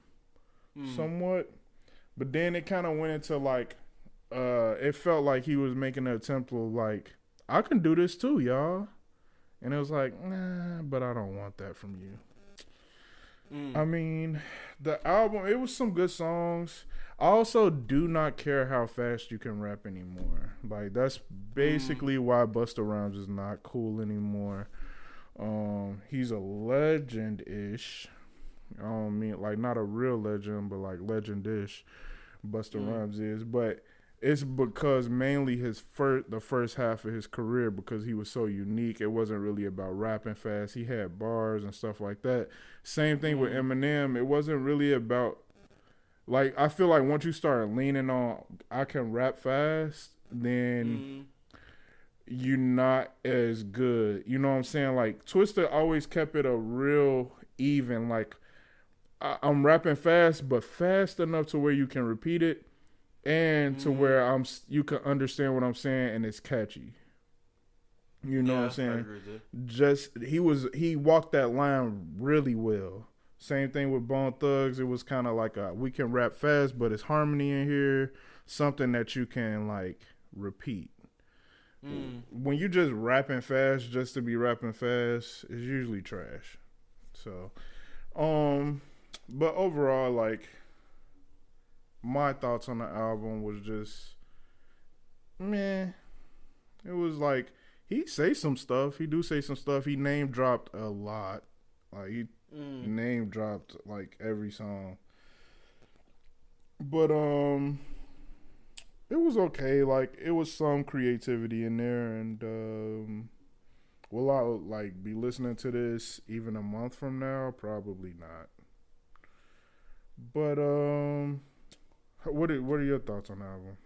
Mm. somewhat. But then it kind of went into like, uh, it felt like he was making an attempt to like, I can do this too, y'all. And it was like, nah, but I don't want that from you. Mm. I mean, the album, it was some good songs. I also do not care how fast you can rap anymore. Like that's basically why Busta Rhymes is not cool anymore. Um, he's a legend ish. I don't mean like not a real legend, but like legend ish. Busta Mm. Rhymes is, but it's because mainly his first the first half of his career because he was so unique. It wasn't really about rapping fast. He had bars and stuff like that. Same thing with Mhm. Eminem. It wasn't really about like I feel like once you start leaning on I can rap fast, then Mm. you're not as good. You know what I'm saying? Like Twista always kept it a real even. Like I, I'm rapping fast, but fast enough to where you can repeat it, and to Mhm. where I'm you can understand what I'm saying and it's catchy. You know Yeah, what I'm saying? agree with that. Just he was he walked that line really well. Same thing with Bone Thugs. It was kind of like a we can rap fast, but it's harmony in here, something that you can like repeat. Mm. When you just rapping fast just to be rapping fast, it's usually trash. So, um, but overall, like my thoughts on the album was just, man, it was like he say some stuff. He do say some stuff. He name dropped a lot. Like he Mm. name dropped like every song. But um it was okay. Like it was some creativity in there and um will I like be listening to this even a month from now? Probably not. But um what are, what are your thoughts on the album?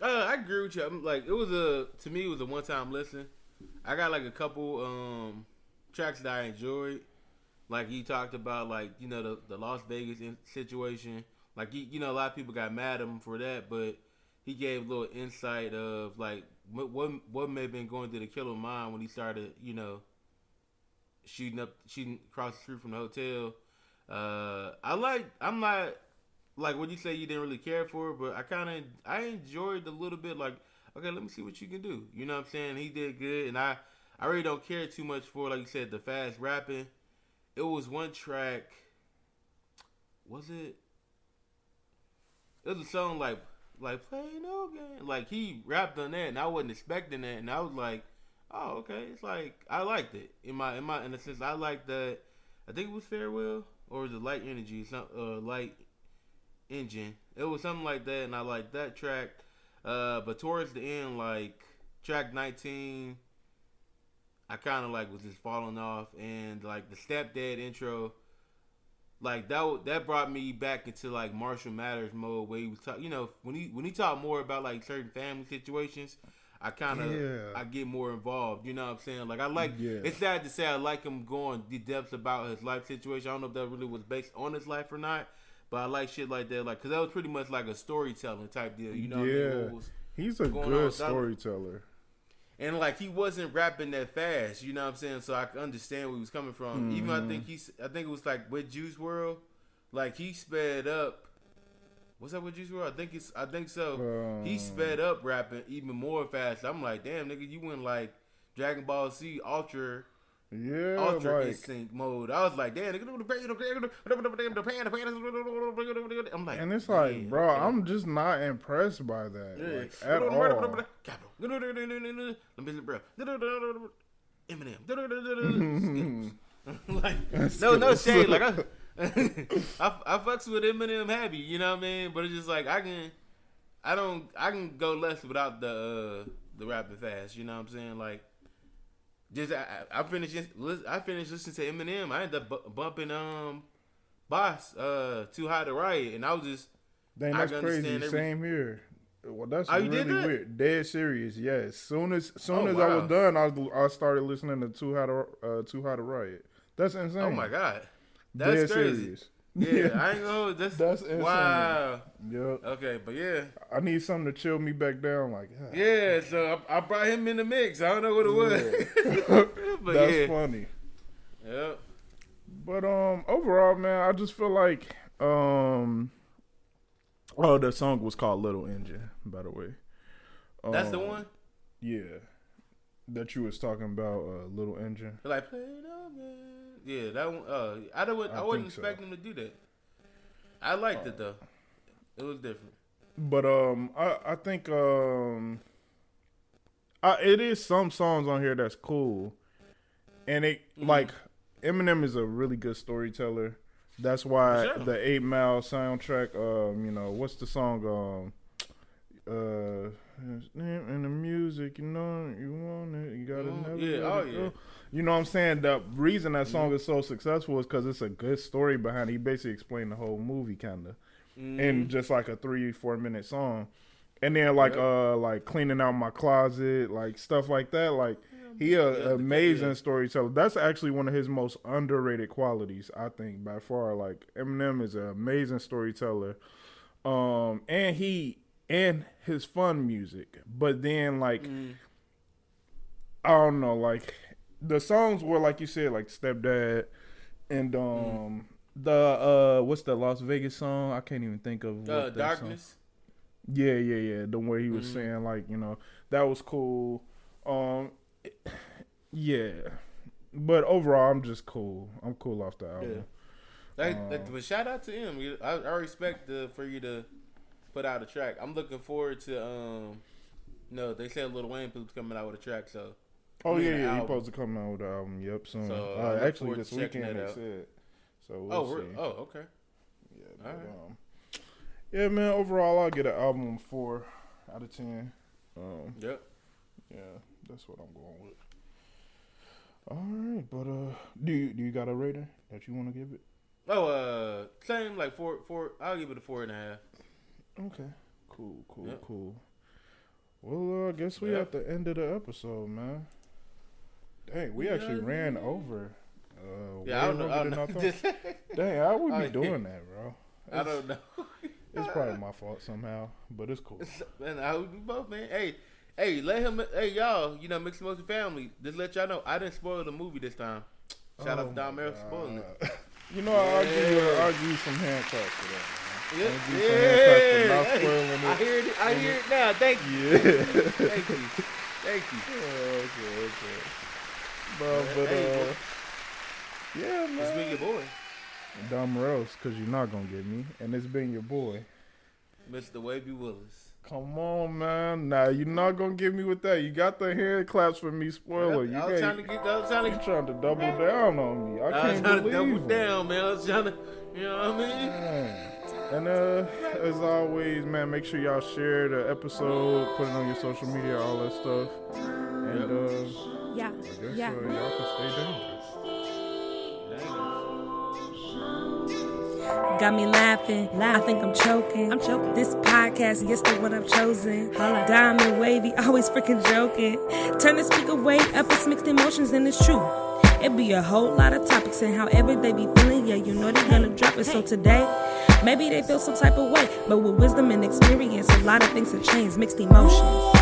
Uh, I agree with you. I'm like it was a to me it was a one time listen. I got like a couple um tracks that I enjoyed. Like he talked about like you know the the Las Vegas situation. Like he, you know a lot of people got mad at him for that, but he gave a little insight of like what what, what may have been going through the killer mind when he started you know shooting up shooting across the street from the hotel. Uh, I like I'm not like what you say you didn't really care for it, but I kind of I enjoyed a little bit. Like, okay, let me see what you can do. You know what I'm saying? He did good, and I I really don't care too much for like you said the fast rapping. It was one track. Was it? It was a song like like playing no game. Like he rapped on that, and I wasn't expecting that, and I was like, oh okay. It's like I liked it in my in my in a sense. I liked that. I think it was farewell or was it light energy? Some uh light engine. It was something like that, and I like that track. Uh, but towards the end, like track 19, I kind of like was just falling off, and like the stepdad intro, like that that brought me back into like Marshall Mathers mode, where he was talk, you know, when he when he talked more about like certain family situations. I kind of Yeah. I get more involved. You know what I'm saying? Like I like. Yeah. It's sad to say I like him going the depths about his life situation. I don't know if that really was based on his life or not, but I like shit like that. Like because that was pretty much like a storytelling type deal. You know? What I mean? Yeah. He's a on good storyteller. and like he wasn't rapping that fast, you know what I'm saying? So I understand where he was coming from. Even Mm-hmm. I think he's I think it was like with Juice WRLD, like he sped up. What's up with Juice WRLD? I think it's I think so. he Um, sped up rapping even more fast. I'm like, damn nigga, you went like Dragon Ball Z Ultra Yeah, Ultra like Instinct mode. I was like, damn. I'm like, and it's like, yeah, bro. I'm just not impressed by that. Yeah. Like at all. Eminem. like no no shade. Like I, I I fucks with Eminem heavy. You know what I mean? But it's just like I can, I don't I can go less without the uh, the rapping fast. You know what I'm saying? Like. Just I, I I finished I finished listening to Eminem. I ended up bu- bumping um Bas uh Too High to Riot, and I was just Dang, that's crazy. every- Same here. Well, that's Oh, really that? weird. Dead serious, yes. Soon as soon Oh, as I was done, I was, I started listening to Too Hot to uh, Too Hot to Riot. That's insane. oh my god, that's Dead crazy. serious. Yeah, I ain't gonna. That's, That's insane. wow. Yep. Okay, but yeah, I need something to chill me back down. Like, ah, yeah. So I, I brought him in the mix. I don't know what it was, [laughs] [laughs] but that's yeah, funny. Yep. But um, overall, man, I just feel like um, oh, the song was called Little Engine, by the way. That's the Um, one. Yeah, that you was talking about, uh, Little Engine. Like play it on, man. Yeah, that one. Uh, I don't. I, I wasn't think so. him to do that. I liked it though. It was different. But um, I I think um, I, it is some songs on here that's cool, and it Mm-hmm. like Eminem is a really good storyteller. That's why sure. the Eight Mile soundtrack. Um, you know what's the song? Um, uh, and the music, you know, you want it, you gotta never Yeah, oh, it yeah. go. You know what I'm saying? The reason that Mm-hmm. song is so successful is because it's a good story behind it. He basically explained the whole movie, kind of Mhm. in just like a three four minute song and then like Yep. uh like cleaning out my closet like stuff like that like he a Yeah, amazing yeah. storyteller that's actually one of his most underrated qualities i think by far like eminem is an amazing storyteller um and he and his fun music but then like Mhm. I don't know, like the songs were like you said, like stepdad, and um Mm. the uh what's the Las Vegas song? I can't even think of. Uh, darkness. Song. Yeah, yeah, yeah. The way he was Mhm. saying, like you know, that was cool. Um, yeah, but overall, I'm just cool. I'm cool off the album. Like, Um, but shout out to him. I, I respect the for you to put out a track. I'm looking forward to um. No, they said Lil Wayne was coming out with a track, so Oh yeah, yeah. He supposed to come out with the album. Yep, soon. So, uh, actually, this weekend they said. So we'll oh, see. oh, okay. Yeah, but, um, yeah, man. Overall, I'll get an album four out of ten. Um, Yep. yeah, that's what I'm going with. All right, but uh, do you do you got a rating that you want to give it? Oh, uh, same like four, four. I'll give it a four and a half. Okay, cool, cool, cool. Well, uh, I guess we Yep. at the end of the episode, man. Dang, we Yeah, actually ran over. Uh, Yeah, I don't know. I don't know. thought. [laughs] Dang, how would Oh, be doing that, bro? I don't know. [laughs] It's probably my fault somehow, but it's cool. man, I would do both, man. Hey, hey, let him. Hey, y'all. You know, mixed emotion family. Just let y'all know, I didn't spoil the movie this time. Shout out to Don Oh my Merrill for spoiling it. [laughs] You know, I'll give Yeah. I'll give you some hand claps for that. Yeah, I'll give you some hand claps for not Hey, I hear it. I hear it now. Thank you. Yeah. Thank you. Thank you. [laughs] okay, okay. Bro, but uh, yeah, It's been your boy, DommOrElse, because you're not gonna get me, and it's been your boy. Mr. Wavy Willis. Come on, man. Nah, you're not gonna get me with that. You got the hand claps for me, spoiler. You I was trying to get. I was trying to. trying to double down on me. I I can't trying to double it. down, man. I was trying to. You know what I mean? Man. And uh, as always, man, make sure y'all share the episode, put it on your social media, all that stuff. And uh, Yeah, I guess yeah. uh, y'all can stay dangerous. Got me laughing. I think I'm choking. I'm choking. This podcast, yes, the one I've chosen. Diamond wavy, [laughs] always freaking joking. Turn the speaker way up, it's mixed emotions, and it's true. It be a whole lot of topics and however they be feeling, yeah, you know they gonna drop it. So today, maybe they feel some type of way, but with wisdom and experience, a lot of things have changed. Mixed emotions.